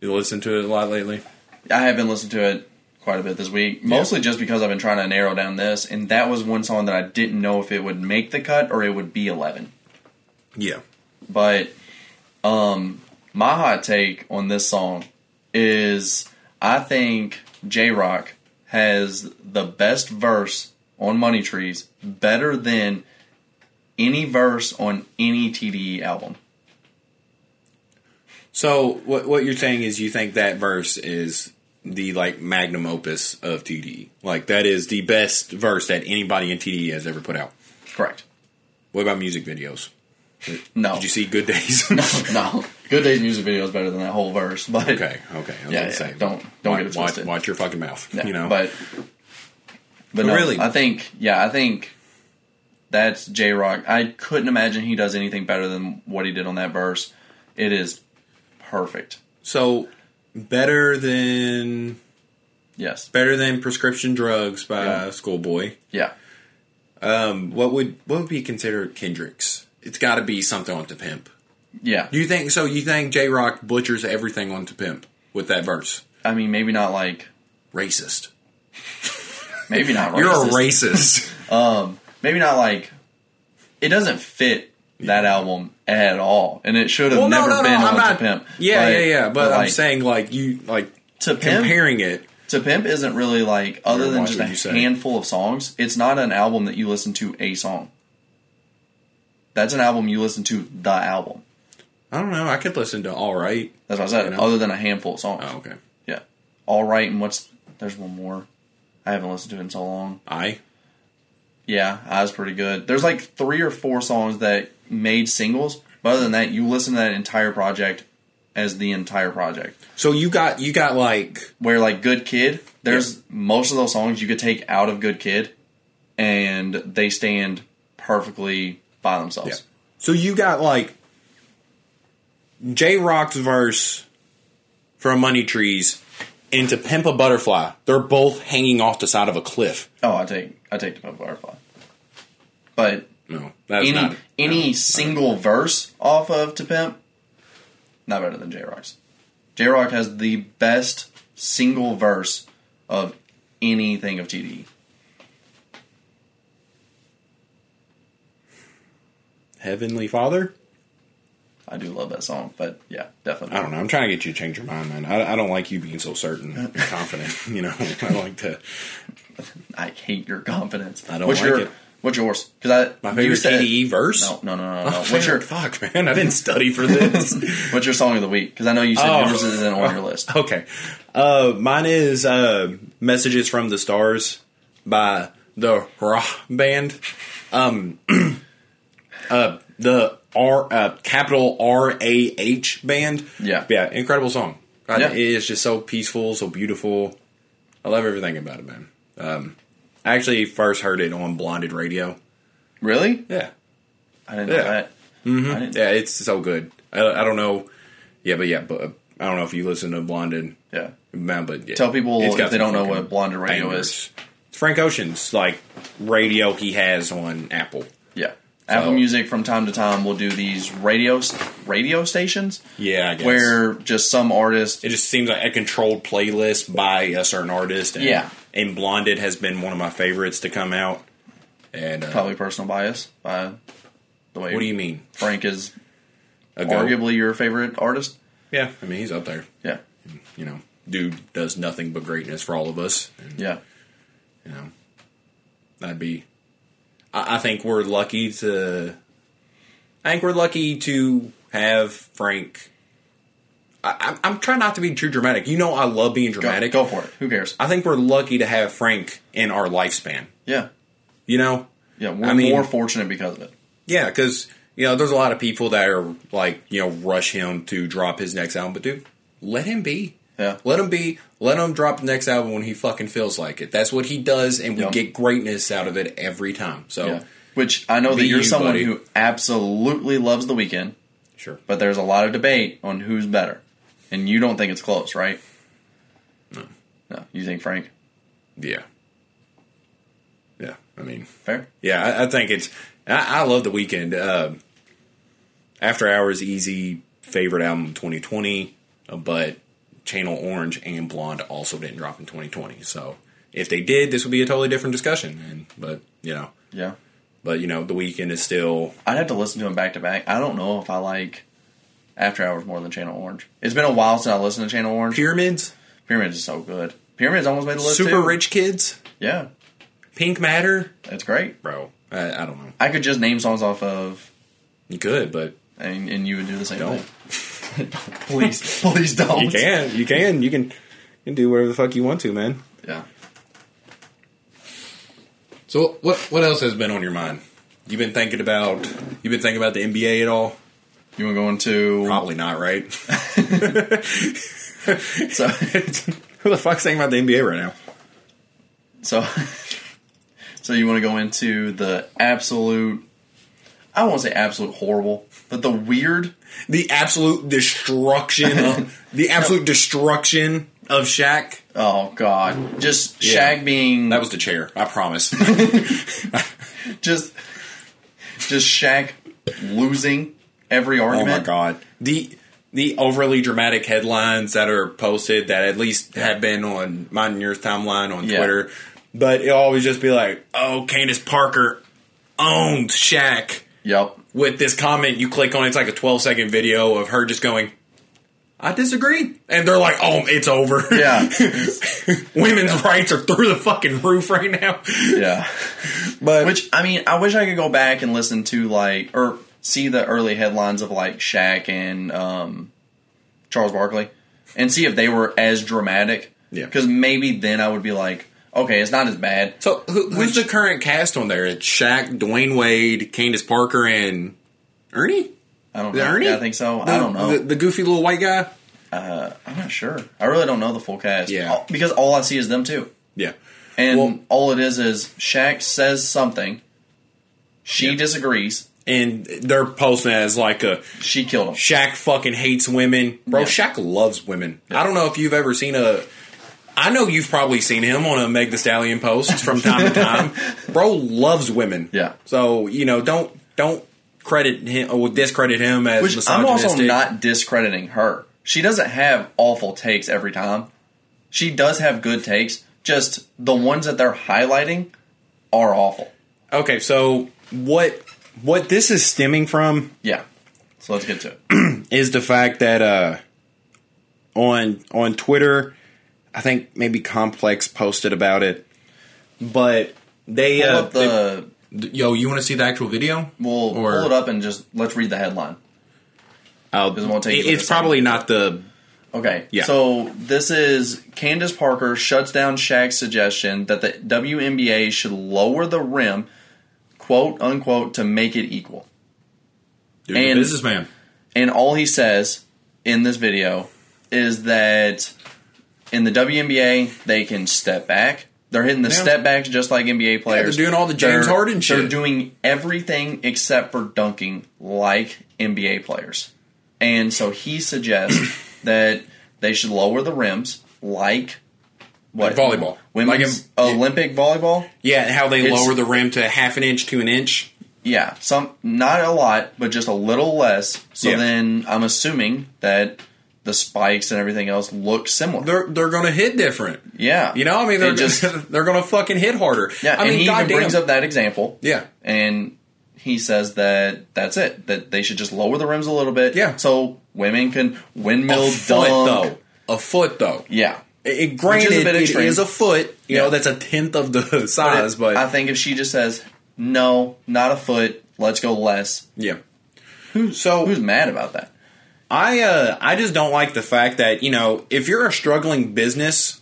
You listen to it a lot lately. I have been listening to it quite a bit this week, mostly just because I've been trying to narrow down this, and that was one song that I didn't know if it would make the cut or it would be eleven. Yeah. But um my hot take on this song is I think Jay Rock has the best verse on Money Trees, better than any verse on any TDE album. So what what you're saying is you think that verse is the like magnum opus of TDE. Like that is the best verse that anybody in TDE has ever put out. Correct. What about music videos? No. Did you see Good Days? no, no. Good Day's music video is better than that whole verse, but Okay, okay. I was Yeah, yeah, say, don't- don't watch, get it watch, twisted. watch your fucking mouth. Yeah, you know, but but no, really- I think yeah, I think that's Jay Rock. I couldn't imagine he does anything better than what he did on that verse. It is perfect. so better than Yes. better than prescription drugs by Yeah. Schoolboy. Yeah. Um, what would what would be considered Kendrick's? It's got to be something on to pimp. Yeah. Do you think so? You think Jay Rock butchers everything on to pimp with that verse? I mean, maybe not like Racist. maybe not. You're a racist. racist. Um, maybe not like it doesn't fit that album at all, and it should have never been on to Pimp. Yeah, But- yeah, yeah. But, I'm like, saying like you like to Pimp. comparing it. To Pimp isn't really like other than just a handful of songs. It's not an album that you listen to a song. That's an album you listen to the album. I don't know. I could listen to All Right. That's what I said. You know? Other than a handful of songs. Oh, okay. Yeah. All right, and what's there's one more. I haven't listened to it in so long. I. Yeah, I was pretty good. There's like three or four songs that made singles, but other than that, you listen to that entire project as the entire project. So you got you got like Where like Good Kid, there's most of those songs you could take out of Good Kid, and they stand perfectly by themselves. Yeah. So you got like Jay Rock's verse from Money Trees into Pimp a Butterfly. They're both hanging off the side of a cliff. Oh, I take I take the Pimp a Butterfly, but No. That's any not- any no, single verse off of To Pimp, not better than Jay Rock's. Jay Rock has the best single verse of anything of TDE. Heavenly Father. I do love that song, but yeah, definitely. I don't know. I'm trying to get you to change your mind, man. I, I don't like you being so certain and confident. You know, I like to. I hate your confidence. I don't what's like your, it. What's yours? Because I My favorite said- TDE verse. No, no, no, no, no. What's your fuck, man? I didn't study for this. What's your song of the week? Because I know you said Oh. yours isn't on your list. okay, uh, mine is uh, "Messages from the Stars" by the Rah band. Um, uh, the R uh, capital R A H band. Yeah. yeah, incredible song. God, Yeah. It is just so peaceful, so beautiful. I love everything about it, man. Um, I actually first heard it on Blonded Radio. Really? Yeah, I didn't know Yeah. that. I didn't, yeah, it's so good. I, I don't know. Yeah, but yeah, but I don't know if you listen to Blinded. yeah. Man, but yeah. Tell people if they don't know what Blonded Radio bangers. is. It's Frank Ocean's like radio he has on Apple. Apple Music from time to time will do these radio radio stations Yeah, I guess. where just some artist. it just seems like a controlled playlist by a certain artist. And, Yeah. and Blonded has been one of my favorites to come out. And uh, Probably personal bias by the way what do you mean? Frank is arguably your favorite artist. Yeah, I mean he's up there. Yeah. You know, dude does nothing but greatness for all of us. And, Yeah. you know, that'd be. I, I think we're lucky to. I think we're lucky to have Frank. I, I'm, I'm trying not to be too dramatic. You know, I love being Go, dramatic. go for it. Who cares? I think we're lucky to have Frank in our lifespan. Yeah. You know, Yeah. We're I mean- more fortunate because of it. yeah, because you know, there's a lot of people that are like, you know, rush him to drop his next album, but dude, let him be. Yeah. Let him be. Let him drop the next album when he fucking feels like it. That's what he does, and we get greatness out of it every time. So, Yeah. Which I know that you're you, someone buddy. who absolutely loves the Weeknd, sure. but there's a lot of debate on who's better. And you don't think it's close, right? No. No. You think Frank? Yeah. Yeah. I mean, Fair? yeah, I, I think it's. I, I love the Weeknd. Uh, After Hours, easy favorite album of 2020, uh, but Channel Orange and Blonde also didn't drop in 2020. So if they did, this would be a totally different discussion. And but you know, Yeah. but you know, the Weeknd is still. I'd have to listen to them back to back. I don't know if I like After Hours more than Channel Orange. It's been a while since I listened to Channel Orange. Pyramids, Pyramids is so good. Pyramids almost made a list Super too. Rich Kids, Yeah, Pink Matter, That's great. bro. I, I don't know. I could just name songs off of, You could, but and, and you would do the same Don't. thing. please, please don't. you can. You can. You can. You can do whatever the fuck you want to, man. Yeah. So what what else has been on your mind? You've been thinking about you've been thinking about the NBA at all? You want to go into Probably not, right? so Who the fuck's thinking about the NBA right now? so so you want to go into the absolute. I don't want to say absolute horrible, but the weird. The absolute destruction of the absolute destruction of Shaq. Oh God! Just Yeah. Shaq being That was the chair, I promise. just just Shaq losing every argument. oh my god. The the overly dramatic headlines that are posted that at least have been on mine and yours timeline on Yeah. Twitter. But it'll always just be like, oh, Candace Parker owned Shaq. Yep. With this comment you click on it's like a 12 second video of her just going i disagree and they're like oh it's over Yeah. women's rights are through the fucking roof right now yeah. but Which I mean, I wish I could go back and listen to like or see the early headlines of like Shaq and um, Charles Barkley and see if they were as dramatic. Yeah. Because maybe then I would be like, okay, it's not as bad. so who, who's Which- the current cast on there it's Shaq, Dwyane Wade Candace Parker and Ernie I don't know. Ernie Yeah, I think so. The- I don't know. the, the goofy little white guy uh, I'm not sure. I really don't know the full cast. Yeah. Because all I see is them too. yeah And Well- all it is is Shaq says something. She Yeah. disagrees. and they're posting as like a She killed him. Shaq fucking hates women. Bro, Yeah. Shaq loves women. I don't know if you've ever seen a. I know you've probably seen him on a Meg the Stallion post from time to time. Bro loves women. Yeah. So, you know, don't don't credit him or discredit him as Which I'm also not discrediting her. She doesn't have awful takes every time. She does have good takes. Just the ones that they're highlighting are awful. Okay, so what what this is stemming from Yeah. So let's get to it. is the fact that uh, on on Twitter, I think maybe Complex posted about it, but they Pull uh, up the. Yo, you want to see the actual video? We'll Or- pull it up and just let's read the headline. they- uh, it won't take it- it's probably second. not the Okay. Yeah. So this is Candace Parker shuts down Shaq's suggestion that the WNBA should lower the rim, quote unquote, to make it equal. Dude, And- businessman. And all he says in this video is that in the WNBA they can step back. They're hitting the Yeah. step backs just like NBA players. they're doing all the James They're- Harden shit. They're doing everything except for dunking like NBA players. And so he suggests that they should lower the rims like what Like volleyball. women's Like Olympic volleyball. yeah how they It's- lower the rim to half an inch to an inch. Yeah, some not a lot, but just a little less. So Yeah. then I'm assuming that the spikes and everything else look similar. They're they're gonna hit different. yeah, You know, I mean, they're It just they're gonna fucking hit harder. yeah. I and mean, he even goddamn. brings up that example. Yeah. and he says that that's it. That they should just lower the rims a little bit. Yeah. so women can windmill a foot dunk. though. A foot though. Yeah, It, granted, bit it is a foot. You Yeah. know, that's a tenth of the size, but I think if she just says no, not a foot, let's go less. yeah. So Who's mad about that? I uh I just don't like the fact that you know if you're a struggling business,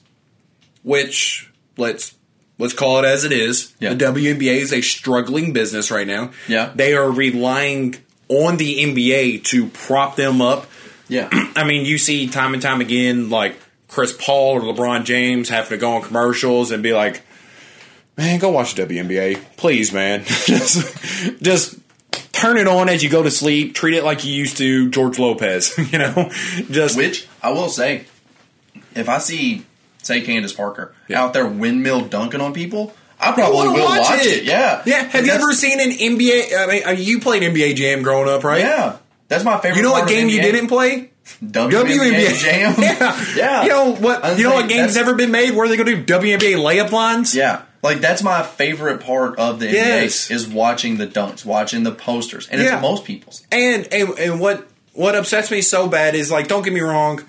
which let's let's call it as it is, Yeah. the WNBA is a struggling business right now. Yeah. they are relying on the NBA to prop them up. Yeah, I mean, you see time and time again, like Chris Paul or LeBron James having to go on commercials and be like, "Man, go watch the WNBA, please, man. just, just turn it on as you go to sleep. Treat it like you used to George Lopez. you know, just Which I will say, if I see, say, Candace Parker Yeah. out there windmill dunking on people, I probably will watch watch, it. it. Yeah, Yeah. Have you ever seen an NBA? I mean, uh, you played NBA Jam growing up, right? Yeah, that's my favorite. You know what game you didn't play? WNBA, Jam. yeah. yeah. You know what? You know what game's never been made where are they going to do WNBA layup lines? Yeah, like that's my favorite part of the NBA Yes. is watching the dunks, watching the posters, and Yeah. it's most people's. And, and and what what upsets me so bad is like, don't get me wrong,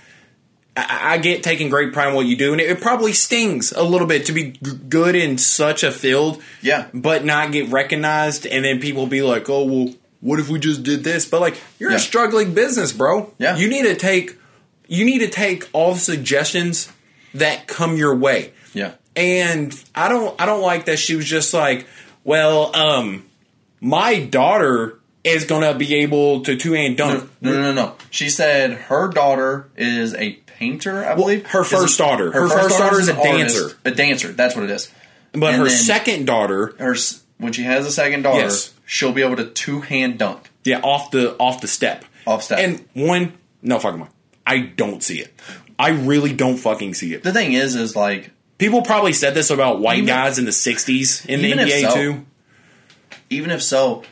I, I get taking great pride in what you do, and it, it probably stings a little bit to be g- good in such a field, Yeah. but not get recognized, and then people be like, oh well, what if we just did this? But like, you're Yeah. a struggling business, bro. Yeah. you need to take you need to take all the suggestions that come your way. Yeah, And I don't I don't like that she was just like, well, um, my daughter is gonna be able to two hand dunk. no, no, no, no. She said her daughter is a painter. I believe her first daughter. Her first daughter is a dancer. A dancer. That's what it is. But her second daughter, Her when she has a second daughter, she'll be able to two hand dunk. yeah, off the off the step. Off step. And one no fucking mind. I don't see it. I really don't fucking see it. The thing is, is like People probably said this about white Even- guys in the '60s in the NBA so, too. even if so,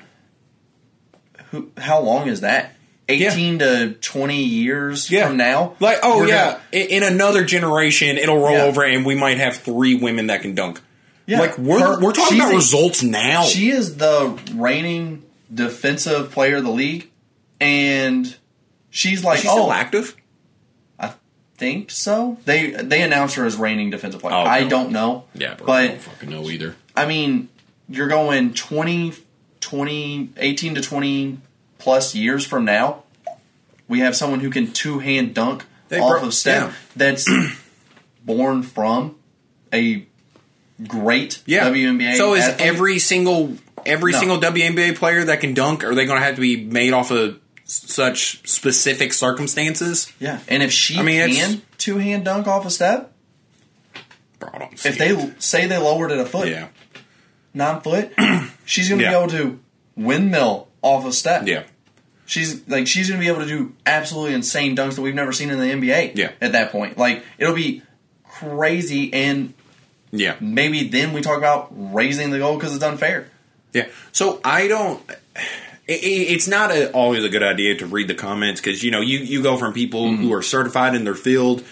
who? How long is that? Eighteen to twenty years Yeah. from now. Like, oh yeah, gonna- in, another generation, it'll roll Yeah. over, and we might have three women that can dunk. Yeah. Like we're Her- we're talking about a- results now. She is the reigning defensive player of the league, and she's like, Is she still oh, active? I think so. They they announced her as reigning defensive player. Oh, I no. don't know. Yeah, bro, I but don't fucking know either. I mean, you're going 20, 20, 18 to 20 plus years from now. We have someone who can two hand dunk They off bro- of step yeah. that's born from a great Yeah. WNBA. So is athlete. every single every No. single WNBA player that can dunk are they going to have to be made off of s- such specific circumstances? yeah, and if she I mean, can two hand dunk off a step, Bro, I don't see if they it. l- say they lowered it a foot, yeah nine foot, she's going to Yeah. be able to windmill off a step. yeah She's like she's gonna be able to do absolutely insane dunks that we've never seen in the NBA. Yeah. At that point, like it'll be crazy, and yeah maybe then we talk about raising the goal because it's unfair. yeah. So I don't. It, it- it's not a, always a good idea to read the comments because you know you you go from people who are certified in their field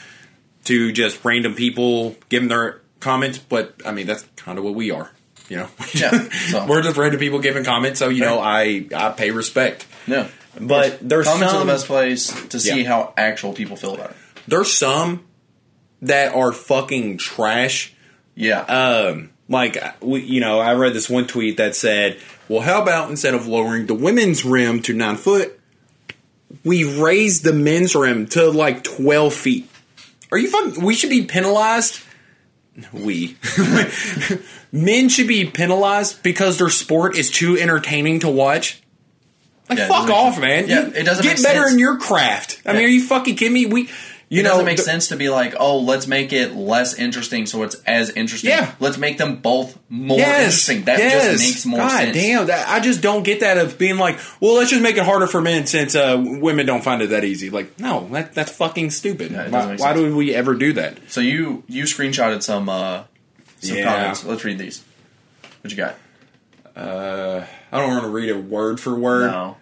to just random people giving their comments. But I mean, that's kind of what we are. You know, Yeah, so- we're just random people giving comments. So you know, I I pay respect. Yeah, But there's Comments some are the best place to see Yeah. how actual people feel about it. there's some that are fucking trash. Yeah. Um, like we, you know, I read this one tweet that said, "Well, how about instead of lowering the women's rim to nine foot, we raise the men's rim to like twelve feet?" Are you fucking? We should be penalized. We men should be penalized because their sport is too entertaining to watch. Like Yeah, fuck off, man. Yeah, You it doesn't get better sense. in your craft. I mean, are you fucking kidding me? We, you it know, doesn't make sense to be like, oh, let's make it less interesting so it's as interesting. Yeah. Let's make them both more interesting. That just makes more God sense. damn, that, I just don't get that of being like, well, let's just make it harder for men since uh, women don't find it that easy. Like, no, that, that's fucking stupid. Yeah, why why do we ever do that? So you you screenshotted some uh some Yeah. comments. Let's read these. What you got? I don't want to read it word for word. No.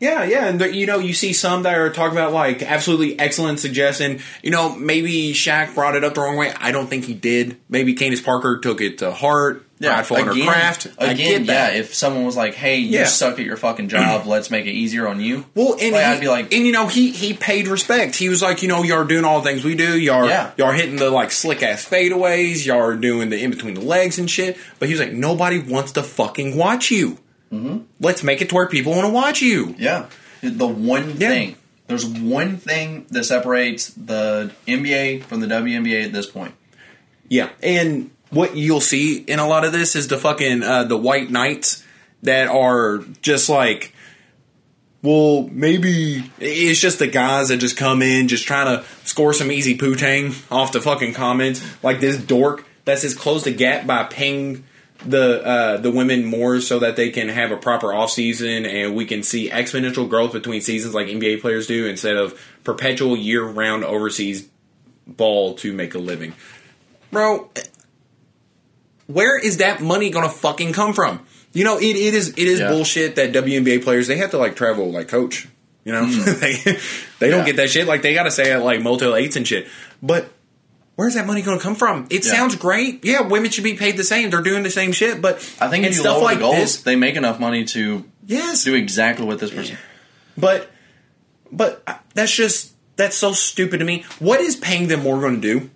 Yeah, yeah, and there, you know, you see some that are talking about like absolutely excellent suggestion. You know, maybe Shaq brought it up the wrong way. I don't think he did. Maybe Candace Parker took it to heart. Yeah, prideful in her craft. I Again, get that. yeah. If someone was like, "Hey, you Yeah. suck at your fucking job. let's make it easier on you." Well, and Like, he, I'd be like- and you know, he he paid respect. He was like, you know, y'all are doing all the things we do. Y'all, Yeah. y'all are hitting the like slick ass fadeaways. Y'all are doing the in between the legs and shit. But he was like, nobody wants to fucking watch you. Mm-hmm. Let's make it to where people want to watch you. Yeah. The one Yeah. thing. There's one thing that separates the NBA from the WNBA at this point. Yeah, and what you'll see in a lot of this is the fucking uh, the white knights that are just like, well, maybe it's just the guys that just come in just trying to score some easy pootang off the fucking comments, like this dork that says close the gap by paying the uh, the women more so that they can have a proper off season and we can see exponential growth between seasons like NBA players do instead of perpetual year round overseas ball to make a living. Bro, where is that money gonna fucking come from? You know, it, it is it is Yeah. bullshit that WNBA players they have to like travel like coach. You know, they they don't Yeah. get that shit. Like they got to say at like Motel Eights and shit. But where's that money going to come from? It Yeah. sounds great. Yeah, women should be paid the same. They're doing the same shit. But I think if you lower the goals, this, they make enough money to yes, do exactly what this person. but but uh, that's just that's so stupid to me. What is paying them more going to do?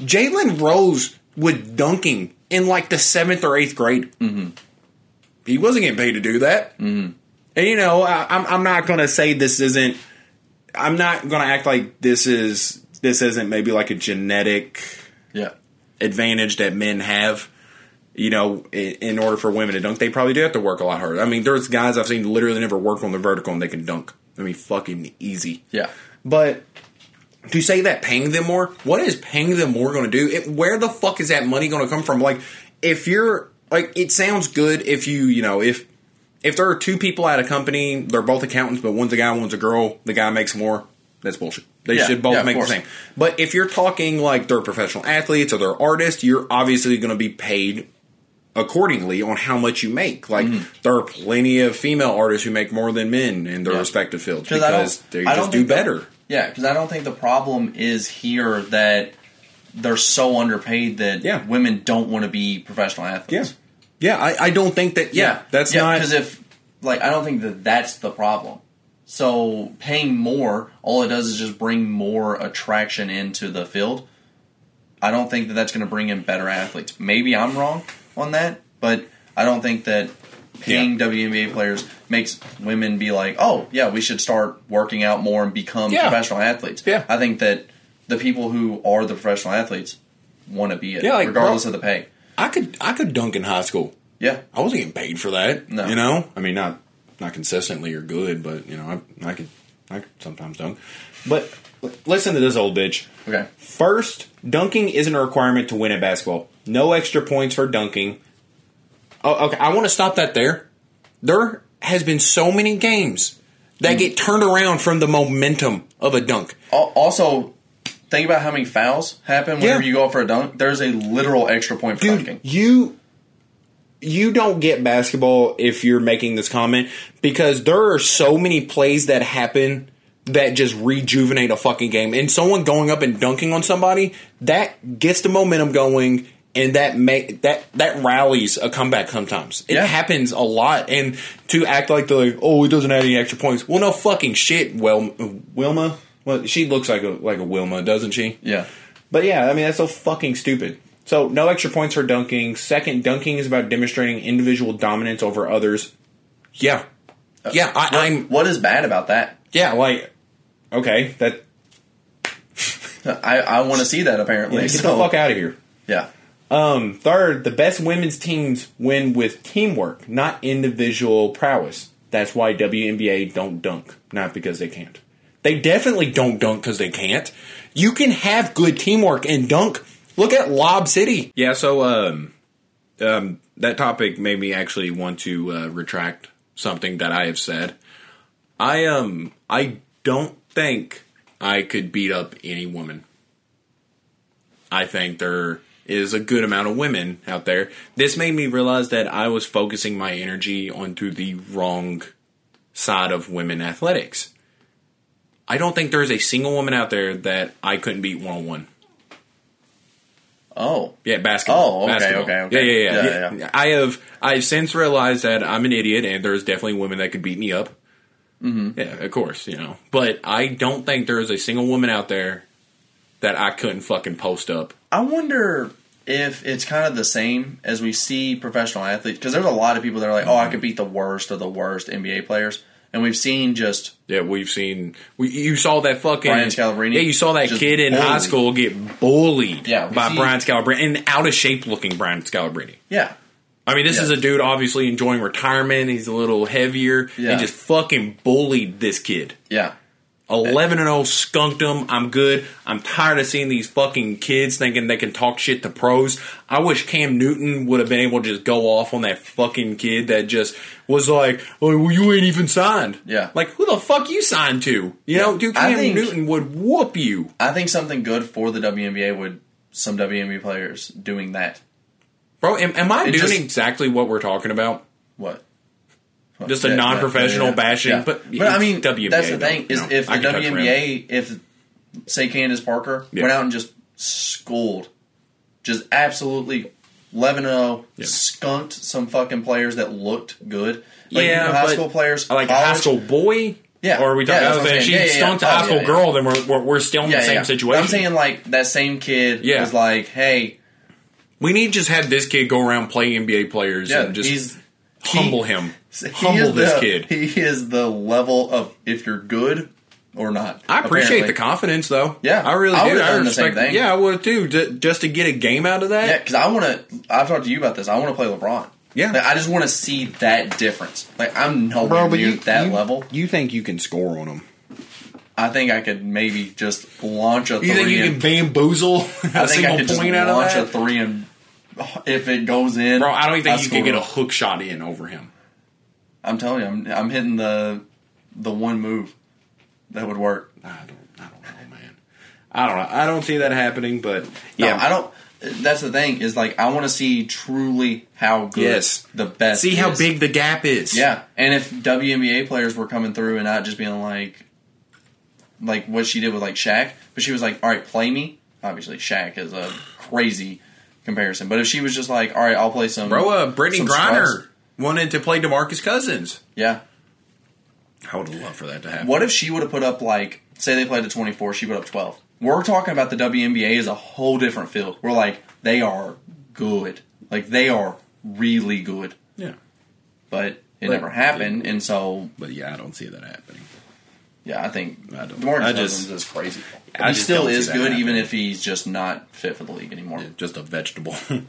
Jalen Rose was dunking in like the seventh or eighth grade. Mm-hmm. He wasn't getting paid to do that. Mm-hmm. And you know, I, I'm I'm not going to say this isn't. I'm not going to act like this is this isn't maybe like a genetic Yeah. advantage that men have. You know, in, in order for women to dunk, they probably do have to work a lot harder. I mean, there's guys I've seen literally never work on the vertical and they can dunk. I mean, fucking easy. Yeah. But to say that paying them more, what is paying them more going to do? It, where the fuck is that money going to come from? Like, if you're like, it sounds good if you, you know, if if there are two people at a company, they're both accountants, but one's a guy, one's a girl, the guy makes more. That's bullshit. They Yeah, should both yeah, make the same. But if you're talking like they're professional athletes or they're artists, you're obviously going to be paid accordingly on how much you make. Like Mm-hmm. there are plenty of female artists who make more than men in their Yeah. respective fields 'Cause because they just do think the- better. Yeah, because I don't think the problem is here that they're so underpaid that Yeah. women don't want to be professional athletes. yeah. I, I don't think that. Yeah, that's yeah, not. because if like I don't think that that's the problem. So paying more, all it does is just bring more attraction into the field. I don't think that that's going to bring in better athletes. Maybe I'm wrong on that, but I don't think that paying WNBA players makes women be like, oh yeah, we should start working out more and become Yeah. professional athletes. Yeah. I think that the people who are the professional athletes want to be it, Yeah, like, regardless bro- of the pay. I could I could dunk in high school. Yeah, I wasn't getting paid for that. No. You know, I mean, not not consistently or good, but you know, I, I could I could sometimes dunk. But listen to this old bitch. okay. First, dunking isn't a requirement to win at basketball. No extra points for dunking. Oh, okay. I want to stop that there. There has been so many games that get turned around from the momentum of a dunk. Also, think about how many fouls happen whenever Yeah. you go for a dunk. There's a literal extra point for Dude, dunking. you you don't get basketball if you're making this comment because there are so many plays that happen that just rejuvenate a fucking game. And someone going up and dunking on somebody that gets the momentum going. And that make that that rallies a comeback sometimes. It Yeah. happens a lot, and to act like they're like, oh, it doesn't add any extra points. Well, no fucking shit. Well, Wilma, well, she looks like a like a Wilma, doesn't she? Yeah. But yeah, I mean that's so fucking stupid. So no extra points for dunking. Second, dunking is about demonstrating individual dominance over others. Yeah, yeah, I, I'm What is bad about that? yeah, like okay, that I, I want to see that apparently. get so, the fuck out of here. Yeah. Um, third, the best women's teams win with teamwork, not individual prowess. That's why WNBA don't dunk, not because they can't. They definitely don't dunk because they can't. You can have good teamwork and dunk. Look at Lob City. Yeah, so um, um, that topic made me actually want to uh, retract something that I have said. I um, I don't think I could beat up any woman. I think there is a good amount of women out there. This made me realize that I was focusing my energy onto the wrong side of women athletics. I don't think there is a single woman out there that I couldn't beat one on one. Oh. Yeah, basketball. Oh, okay, basketball. okay, okay. Yeah, yeah, yeah, Yeah, yeah. I have I've since realized that I'm an idiot, and there's definitely women that could beat me up. Mm-hmm. Yeah, of course, you know. But I don't think there is a single woman out there that I couldn't fucking post up. I wonder if it's kind of the same as we see professional athletes because there's a lot of people that are like, "Oh, I could beat the worst of the worst NBA players," and we've seen just Yeah, we've seen. We, you saw that fucking Brian Scalabrine Yeah, you saw that kid in high school get bullied Yeah, by see- Brian Scalabrine, and out of shape looking Brian Scalabrine. yeah, I mean, this Yeah. is a dude obviously enjoying retirement. He's a little heavier Yeah. and just fucking bullied this kid. yeah, 11 and 0 skunked him. I'm good. I'm tired of seeing these fucking kids thinking they can talk shit to pros. I wish Cam Newton would have been able to just go off on that fucking kid that just was like, "Oh, well, you ain't even signed." Yeah. Like, who the fuck you signed to? You know, dude, Cam think- Newton would whoop you. I think something good for the WNBA would some WNBA players doing that. Bro, am, am I It doing just- exactly what we're talking about? What? Just a Yeah, non-professional yeah, yeah. bashing, Yeah. but but I mean, WNBA, that's the thing is you know, if the I can touch rim. WNBA, if say Candace Parker Yeah. went out and just schooled, just absolutely eleven zero, oh, Yeah. skunked some fucking players that looked good. Like, yeah, you know, high school players, like a high school boy. Yeah. or are we talking? that's oh, what I'm if saying. she Yeah, yeah, skunked yeah. a Oh, high school yeah, yeah. girl, then we're, we're, we're still in Yeah, the same yeah. situation. I'm saying like that same kid Yeah. was like, hey, we need just have this kid go around play NBA players yeah, and just humble him, he humble is this the- kid. He is the level of if you're good or not. I appreciate apparently. the confidence, though. Yeah. I really I do. would've I done the same respect. thing. Yeah, I would too. Ju- Just to get a game out of that. Yeah, because I want to. I've talked to you about this. I want to play LeBron. Yeah. Like, I just want to see that difference. Like I'm nowhere near that level. You think you can score on them? I think I could maybe just launch a three. You think you and, can bamboozle a I think I single could just point out of launch a three and if it goes in, Bro, I don't even think I you can get a hook shot in over him. I'm telling you, I'm, I'm hitting the the one move that would work. I don't. I don't know, man. I don't know. I don't see that happening, but No, yeah, I don't. That's the thing is like I want to see truly how good Yes. the best. see how is. big the gap is. Yeah, and if WNBA players were coming through and not just being like, like what she did with like Shaq, but she was like, "All right, play me." Obviously, Shaq is a crazy comparison, but if she was just like, "All right, I'll play some," Bro, uh, Brittney some Griner scrubs." Wanted to play Demarcus Cousins. yeah. I would love for that to happen. What if she would have put up like, say they played at twenty four, she put up twelve. We're talking about the WNBA is a whole different field. We're like, they are good, like they are really good, Yeah, but it But- never happened, and so but yeah, I don't see that happening. Yeah, I think I don't- DeMarcus I just- Cousins is crazy. I he still is good, happening. even if he's just not fit for the league anymore. Yeah, just a vegetable.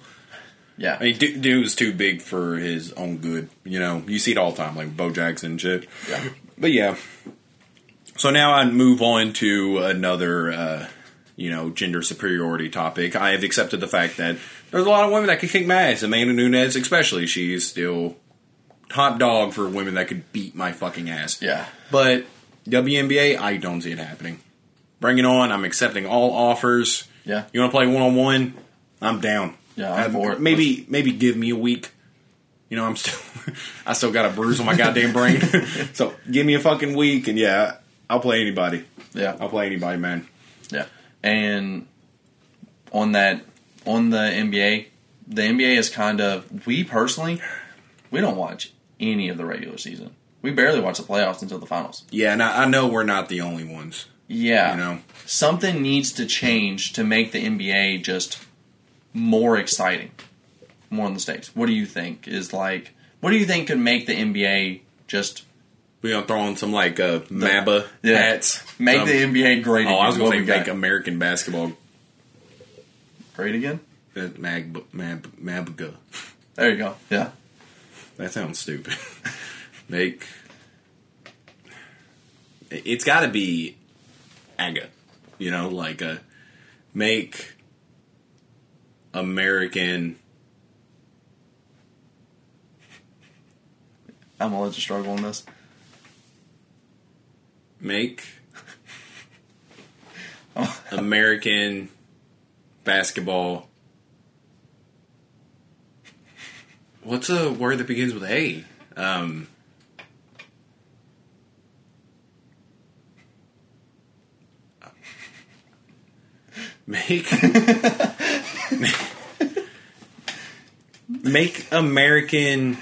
Yeah, I mean, dude, was too big for his own good. You know, you see it all the time, like Bo Jackson and shit. Yeah. But yeah. So now I move on to another, uh, you know, gender superiority topic. I have accepted the fact that there's a lot of women that can kick my ass. Amanda Nunes, especially, she's still top dog for women that could beat my fucking ass. yeah, But WNBA, I don't see it happening. Bring it on. I'm accepting all offers. yeah, You want to play one on one? I'm down. Yeah, I'm for it. Maybe maybe give me a week. You know, I'm still, I still got a bruise on my goddamn brain. so give me a fucking week, and yeah, I'll play anybody. Yeah. I'll play anybody, man. Yeah, and on that on the NBA, the NBA is kind of we personally we don't watch any of the regular season. We barely watch the playoffs until the finals. Yeah, and I, I know we're not the only ones. Yeah, You know, something needs to change to make the NBA just more exciting, more in the states. What do you think is like? What do you think could make the NBA just we gonna throw in some like uh, MABA Yeah. hats. make Um, the NBA great? Oh, I was again? gonna What say we got? make American basketball great again. uh, mag mab MABGA. There you go. Yeah, That sounds stupid. make it's got to be AGA. You know, like a make American. I'm gonna let you struggle on this. make American basketball. What's a word that begins with A? Um, make make American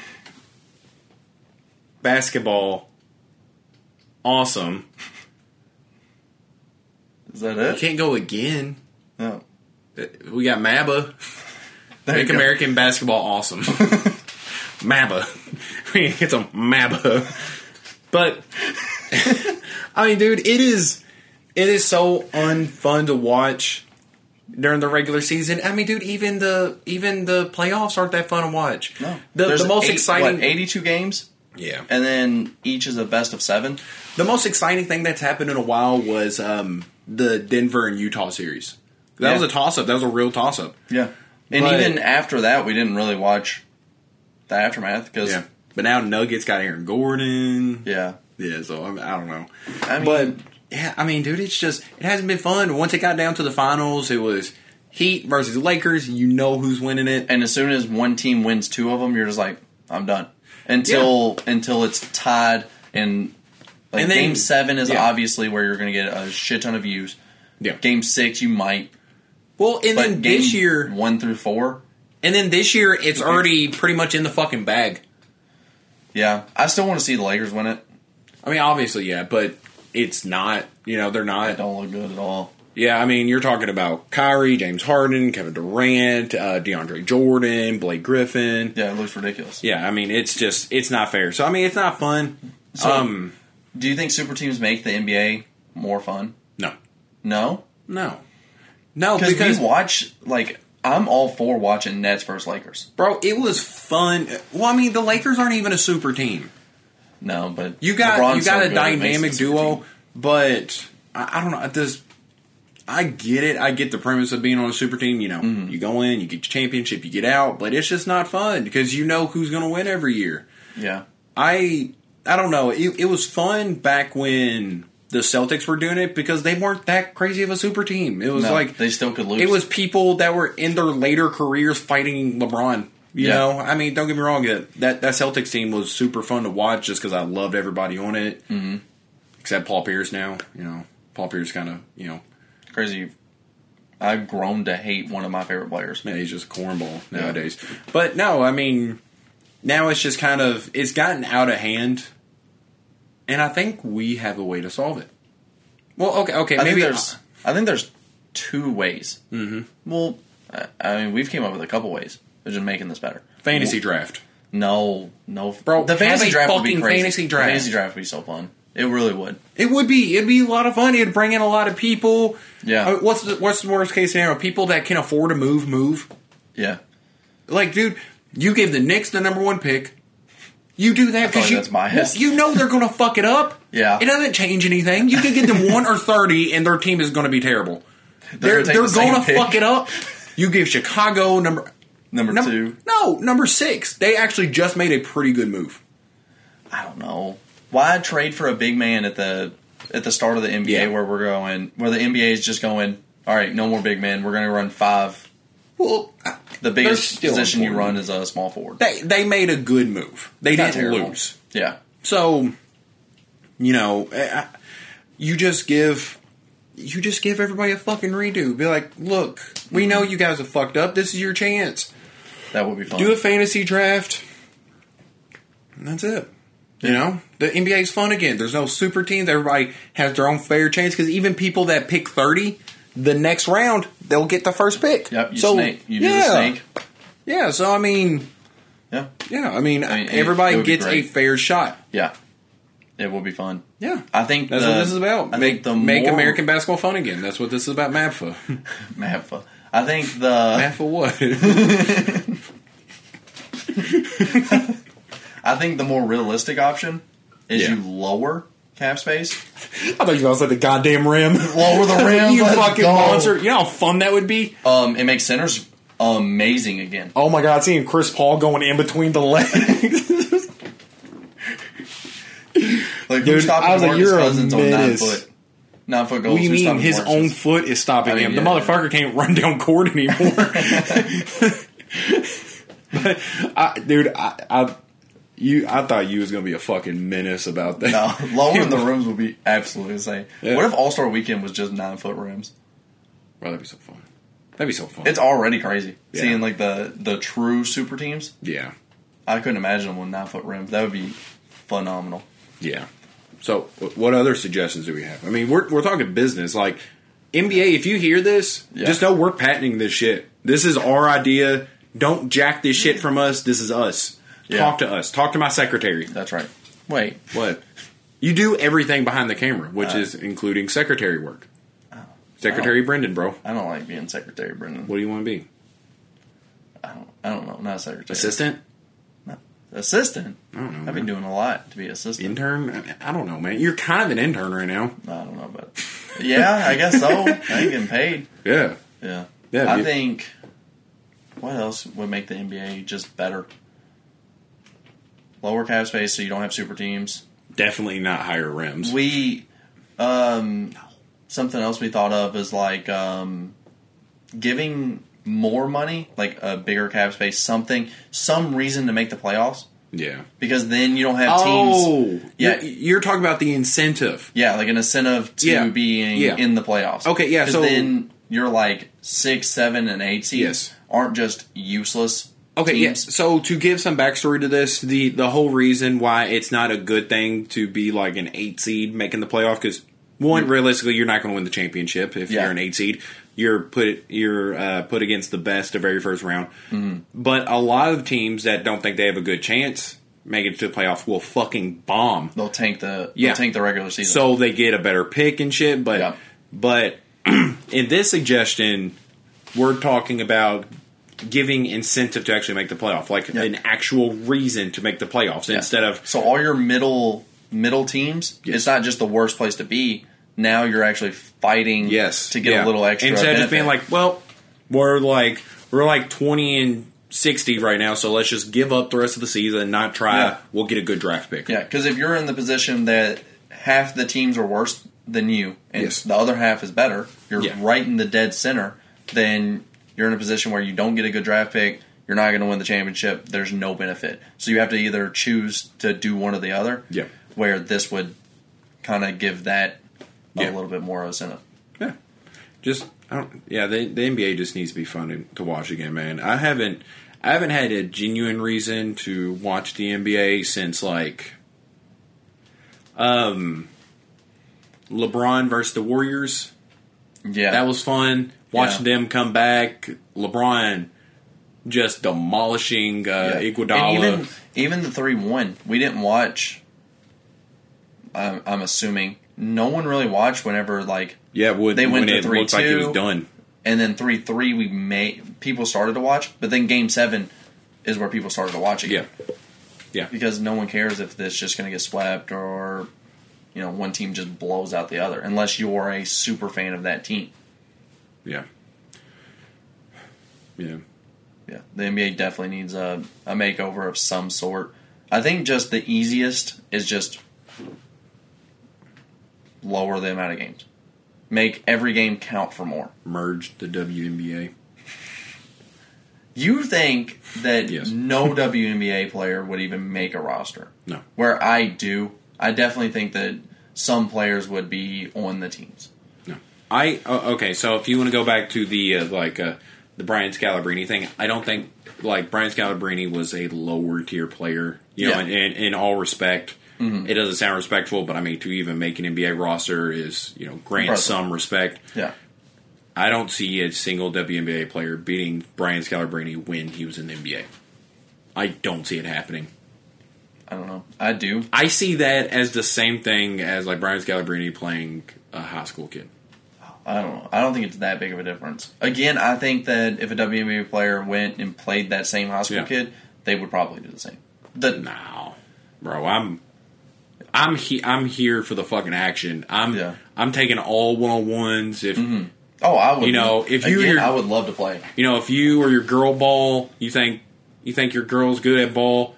basketball awesome. Is that it? You it? can't go again. No. We got MABA. There Make. American basketball awesome. MABA. We need to get some MABA. But I mean, dude, it is it is so unfun to watch during the regular season. I mean, dude, even the even the playoffs aren't that fun to watch. No. The, There's the most eight- exciting what, 82 games, Yeah. and then each is a best of seven. The most exciting thing that's happened in a while was um, the Denver and Utah series. That Yeah. was a toss up. That was a real toss up. Yeah. And But- even after that, we didn't really watch the aftermath because, Yeah. But now Nuggets got Aaron Gordon. Yeah, Yeah, so I, I don't know. I mean, but yeah, I mean, dude, it's just it hasn't been fun. Once it got down to the finals, it was Heat versus Lakers. You know who's winning it. and as soon as one team wins two of them, you're just like, I'm done. Until until it's tied, and like And then- game seven is yeah. obviously where you're going to get a shit ton of views. Yeah. Game six, you might, Well, and but then this year, one through four, and then this year, it's already pretty much in the fucking bag. yeah, I still want to see the Lakers win it. I mean, obviously, yeah, but it's not. You know, they're not. don't look good at all. Yeah, I mean, you're talking about Kyrie, James Harden, Kevin Durant, uh, DeAndre Jordan, Blake Griffin. Yeah, it looks ridiculous. Yeah, I mean, it's just it's not fair. So I mean, it's not fun. So- um, Do you think super teams make the NBA more fun? no, No, no, no, because because we watch like I'm all for watching Nets versus Lakers. bro, it was fun. Well, I mean, the Lakers aren't even a super team. No, but You got LeBron's you got so a good, it makes dynamic it a super duo, but I, I don't know. Does I get it? I get the premise of being on a super team. You know, Mm-hmm. you go in, you get your championship, you get out, but it's just not fun because you know who's going to win every year. Yeah, I I don't know. It, it was fun back when the Celtics were doing it because they weren't that crazy of a super team. It was no, like they still could lose. it was people that were in their later careers fighting LeBron. You Yeah. know, I mean, don't get me wrong. That that, Celtics team was super fun to watch just because I loved everybody on it, mm-hmm. except Paul Pierce. Now, you know, Paul Pierce kind of, you know, crazy. I've grown to hate one of my favorite players. man, he's just a cornball nowadays. But no, I mean, now it's just kind of it's gotten out of hand, and I think we have a way to solve it. Well, okay, okay, I maybe think there's I think there's two ways. Mm-hmm. Well, I mean, we've came up with a couple ways just making this better. fantasy draft. No, no, Bro, The have fantasy a draft would be fucking crazy. fantasy The draft. fantasy draft would be so fun. It really would. It would be. It'd be a lot of fun. It'd bring in a lot of people. Yeah. Uh, what's the What's the worst case scenario? People that can afford to move, move. Yeah, Like, dude, you give the Knicks the number one pick. You do that because like you that's biased. well, you know they're going to fuck it up. Yeah. it doesn't change anything. You can get them one or thirty, and their team is going to be terrible. They're gonna take they're the same going to pick. fuck it up. You give Chicago number number, number two. no number six. They actually just made a pretty good move. I don't know why trade for a big man at the at the start of the NBA Yeah. where we're going where the NBA is just going. All right, no more big men. We're going to run five Well, I- The biggest position you run is a small forward. They they made a good move. They Not didn't terrible. lose. Yeah, So, you know, I- you just give you just give everybody a fucking redo. Be like, look, we mm-hmm. know you guys have fucked up. This is your chance. That would be fun. Do a fantasy draft. And that's it. You know, the NBA is fun again. There's no super teams. Everybody has their own fair chance because even people that pick 30, the next round, they'll get the first pick. Yep, you so, snake. You do yeah, the snake. Yeah, so I mean, Yeah, yeah, I mean, I mean, everybody it be gets a fair shot. yeah. It will be fun. Yeah. I think That's the- what this is about. I make the make more- American basketball fun again. That's what this is about. MAPFA. MAPFA. I think the MAPFA what? I think the more realistic option is Yeah. you lower cap space. I thought you were say the goddamn rim. Lower the rim. you fucking go. monster. You know how fun that would be? Um, it makes centers amazing again. Oh my god, seeing Chris Paul going in between the legs. Like Dude, stopping I was like, Demarcus you're a Cousins on nine foot? Nine foot goals. what do you mean his own foot is stopping I mean, him? The yeah. motherfucker can't run down court anymore. But, I, dude, I, I, you, I thought you was gonna be a fucking menace about that. No, lowering the rims would be absolutely insane. Yeah. What if All Star Weekend was just nine foot rims? Bro, that'd be so fun. That'd be so fun. It's already crazy Yeah. seeing like the the true super teams. yeah, I couldn't imagine them with nine foot rims. That would be phenomenal. yeah. So, what other suggestions do we have? I mean, we're we're talking business. Like NBA, if you hear this, Yeah. just know we're patenting this shit. This is our idea. Don't jack this shit from us. This is us. Yeah. Talk to us. Talk to my secretary. That's right. Wait, What? You do everything behind the camera, which Uh, is including secretary work. Secretary Brendan, bro. I don't like being secretary, Brendan. What do you want to be? I don't. I don't know. Not secretary. Assistant? Assistant. I don't know. I've been doing a lot to be assistant. Intern? I don't know, man. You're kind of an intern right now. I don't know, but yeah, I guess so. I ain't getting paid. Yeah. Yeah. Yeah. I think what else would make the NBA just better? Lower cap space so you don't have super teams. definitely not higher rims. We um something else we thought of is like um giving more money, like a bigger cap space, something some reason to make the playoffs. yeah. Because then you don't have teams Oh, Yeah. You're, you're talking about the incentive. Yeah, like an incentive to Yeah. being Yeah. in the playoffs. Okay, yeah, so- then you're like six, seven, and eight seeds Yes. Aren't just useless. Okay, yes. So to give some backstory to this, the the whole reason why it's not a good thing to be like an eight seed making the playoff because one, realistically, you're not going to win the championship if Yeah. you're an eight seed. You're put you're uh, put against the best the very first round. Mm-hmm. But a lot of teams that don't think they have a good chance making it to the playoffs will fucking bomb. They'll tank the Yeah. they'll tank the regular season. so they get a better pick and shit. But Yeah. but in this suggestion, we're talking about giving incentive to actually make the playoff, like Yeah. an actual reason to make the playoffs Yeah. instead of so all your middle middle teams, Yes. it's not just the worst place to be. Now you're actually fighting yes to get yeah. a little extra instead of just being like, well, we're like we're like twenty and. 60 right now, so let's just give up the rest of the season and not try. Yeah. We'll get a good draft pick. Yeah, because if you're in the position that half the teams are worse than you and Yes. the other half is better, you're right in the dead center, then you're in a position where you don't get a good draft pick, you're not going to win the championship, there's no benefit. So you have to either choose to do one or the other. Yeah. Where this would kind of give that a Yeah. little bit more of a incentive. Yeah, just I don't. Yeah, the the NBA just needs to be fun to, to watch again, man. I haven't I haven't had a genuine reason to watch the NBA since like um LeBron versus the Warriors. Yeah. That was fun watching Yeah. them come back. LeBron just demolishing uh, Yeah. Iguodala. Even even the three one, we didn't watch. I'm, I'm assuming no one really watched whenever like yeah, would, they went to it looked like it 3-2. was done. and then three three we may people started to watch, but then game seven is where people started to watch again. Yeah, yeah, because no one cares if this just going to get swept or you know one team just blows out the other unless you're a super fan of that team. Yeah, yeah. Yeah, the NBA definitely needs a, a makeover of some sort. I think just the easiest is just lower the amount of games. Make every game count for more. Merge the WNBA. You think that Yes. no WNBA player would even make a roster? No. Where I do, I definitely think that some players would be on the teams. I uh, okay. So if you want to go back to the uh, like uh, the Brian Scalabrine thing, I don't think like Brian Scalabrine was a lower tier player. You know, Yeah. Mm-hmm. in, in, in all respect, it doesn't sound respectful, but I mean to even make an NBA roster is you know grant Impressive. some respect. Yeah. I don't see a single WNBA player beating Brian Scalabrine when he was in the NBA. I don't see it happening. I don't know. I do. I see that as the same thing as like Brian Scalabrine playing a high school kid. I don't know. I don't think it's that big of a difference. Again, I think that if a WNBA player went and played that same high school Yeah. kid, they would probably do the same. The, No, bro, I'm I'm he, I'm here for the fucking action. I'm Yeah. I'm taking all one on ones. If mm-hmm. Oh, I would. You know, if you- again, I would love to play. you know if you or your girl ball, you think you think your girl's good at ball,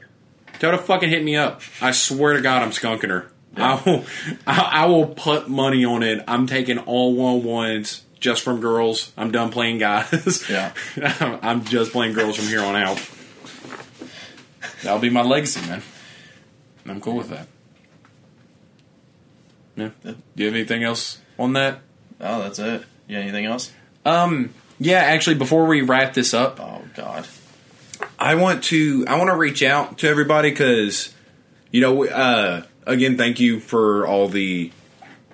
tell her to fucking hit me up. I swear to God, I'm skunking her. I will I, I will put money on it. I'm taking all one on ones just from girls. I'm done playing guys. Yeah. I'm just playing girls from here on out. That'll be my legacy, man. I'm cool with that. Yeah. Do you have anything else on that? Oh, that's it. Yeah. Anything else? Um. Yeah. Actually, before we wrap this up, Oh God. I want to I want to reach out to everybody because you know uh, again thank you for all the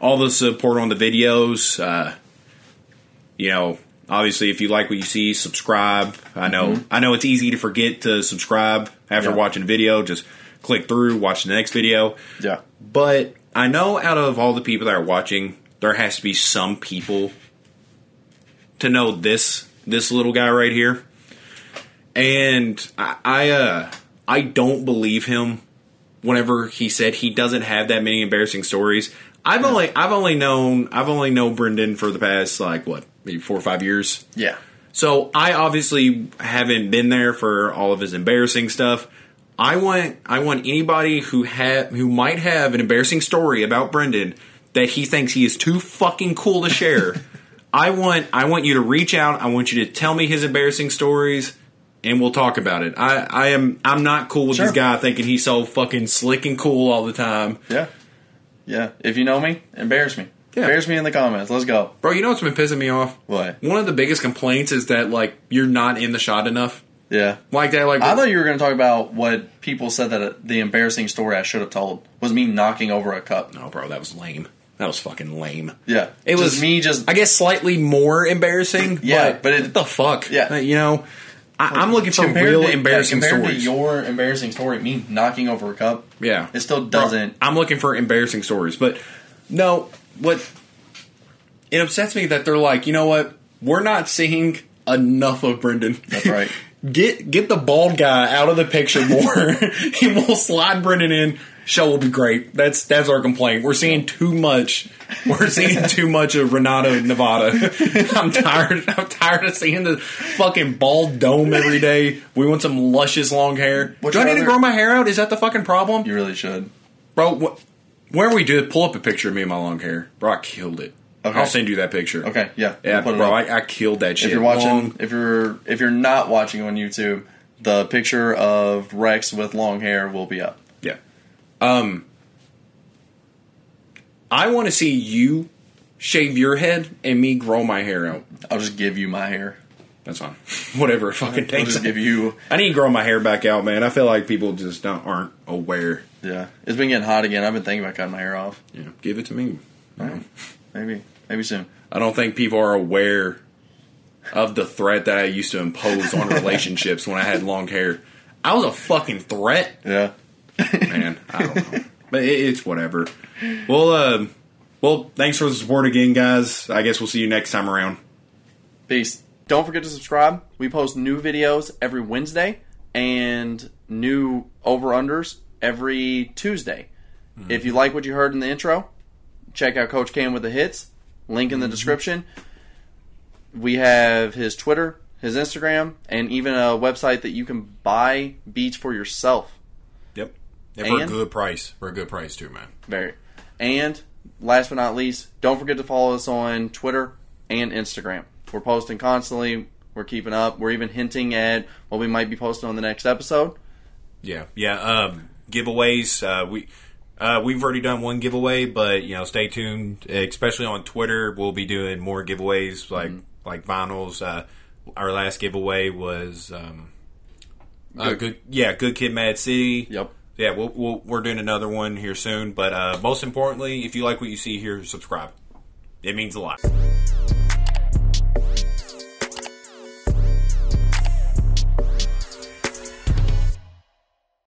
all the support on the videos. Uh, you know, obviously if you like what you see, subscribe. I know I know it's easy to forget to subscribe after Yeah. watching a video. Just click through, watch the next video. Yeah. But I know out of all the people that are watching, there has to be some people to know this this little guy right here. And I I, uh, I don't believe him whenever he said he doesn't have that many embarrassing stories. I've only I've only known I've only known Brendan for the past like what maybe four or five years. Yeah. So I obviously haven't been there for all of his embarrassing stuff. I want I want anybody who ha- who might have an embarrassing story about Brendan that he thinks he is too fucking cool to share. I want I want you to reach out. I want you to tell me his embarrassing stories, and we'll talk about it. I, I am I'm not cool with Sure. this guy thinking he's so fucking slick and cool all the time, Yeah. Yeah. If you know me, embarrass me. Yeah. Embarrass me in the comments. Let's go. bro. You know what's been pissing me off? What? One of the biggest complaints is that like you're not in the shot enough. Yeah. Like that, like I thought you were going to talk about what people said that uh, the embarrassing story I should have told was me knocking over a cup. No, bro, that was lame. That was fucking lame. Yeah. It Just was me just I guess slightly more embarrassing. Yeah, but, but it- what the fuck? Yeah. You know, I, I'm looking for real to- yeah, embarrassing compared stories. to your embarrassing story, me knocking over a cup, yeah, it still doesn't. I'm looking for embarrassing stories, but no, what it upsets me that they're like, you know what? We're not seeing enough of Brendan. That's right. Get get the bald guy out of the picture more, and we'll slide Brendan in. Show will be great. That's that's our complaint. We're seeing too much. We're seeing too much of Renato Nevada. I'm tired. I'm tired of seeing the fucking bald dome every day. We want some luscious long hair. What's Do I need to grow my hair out? Is that the fucking problem, You really should. bro? Wh- where we do it, pull up a picture of me and my long hair, bro. I killed it. Okay. I'll send you that picture. Okay, yeah, Yeah, we'll bro. I, I killed that shit. if you're watching, Long- if you're if you're not watching on YouTube, the picture of Rex with long hair will be up. Um, I want to see you shave your head and me grow my hair out. I'll just give you my hair. That's fine. Whatever it fucking takes. I'll just give you. I need to grow my hair back out, man. I feel like people just don't, aren't aware. Yeah, it's been getting hot again. I've been thinking about cutting my hair off. Yeah, give it to me. Maybe, maybe soon. I don't think people are aware of the threat that I used to impose on relationships when I had long hair. I was a fucking threat, Yeah. Man. I don't know, but it, it's whatever. Well, uh, well, thanks for the support again, guys. I guess we'll see you next time around. Peace. Don't forget to subscribe. We post new videos every Wednesday and new over unders every Tuesday. If you like what you heard in the intro, check out Coach Cam with the hits. Link in the description. We have his Twitter, his Instagram, and even a website that you can buy beats for yourself. Yep. And for a good price. For a good price too, man. Very. And last but not least, don't forget to follow us on Twitter and Instagram. We're posting constantly. We're keeping up. We're even hinting at what we might be posting on the next episode. Yeah, yeah. Um, giveaways. Uh, we uh, we've already done one giveaway, but you know, stay tuned. Especially on Twitter, we'll be doing more giveaways like like vinyls. Uh, our last giveaway was um, Good. good. Yeah, good kid, Mad City. Yep. Yeah, we'll, we'll, we're doing another one here soon. But uh, most importantly, if you like what you see here, subscribe. It means a lot.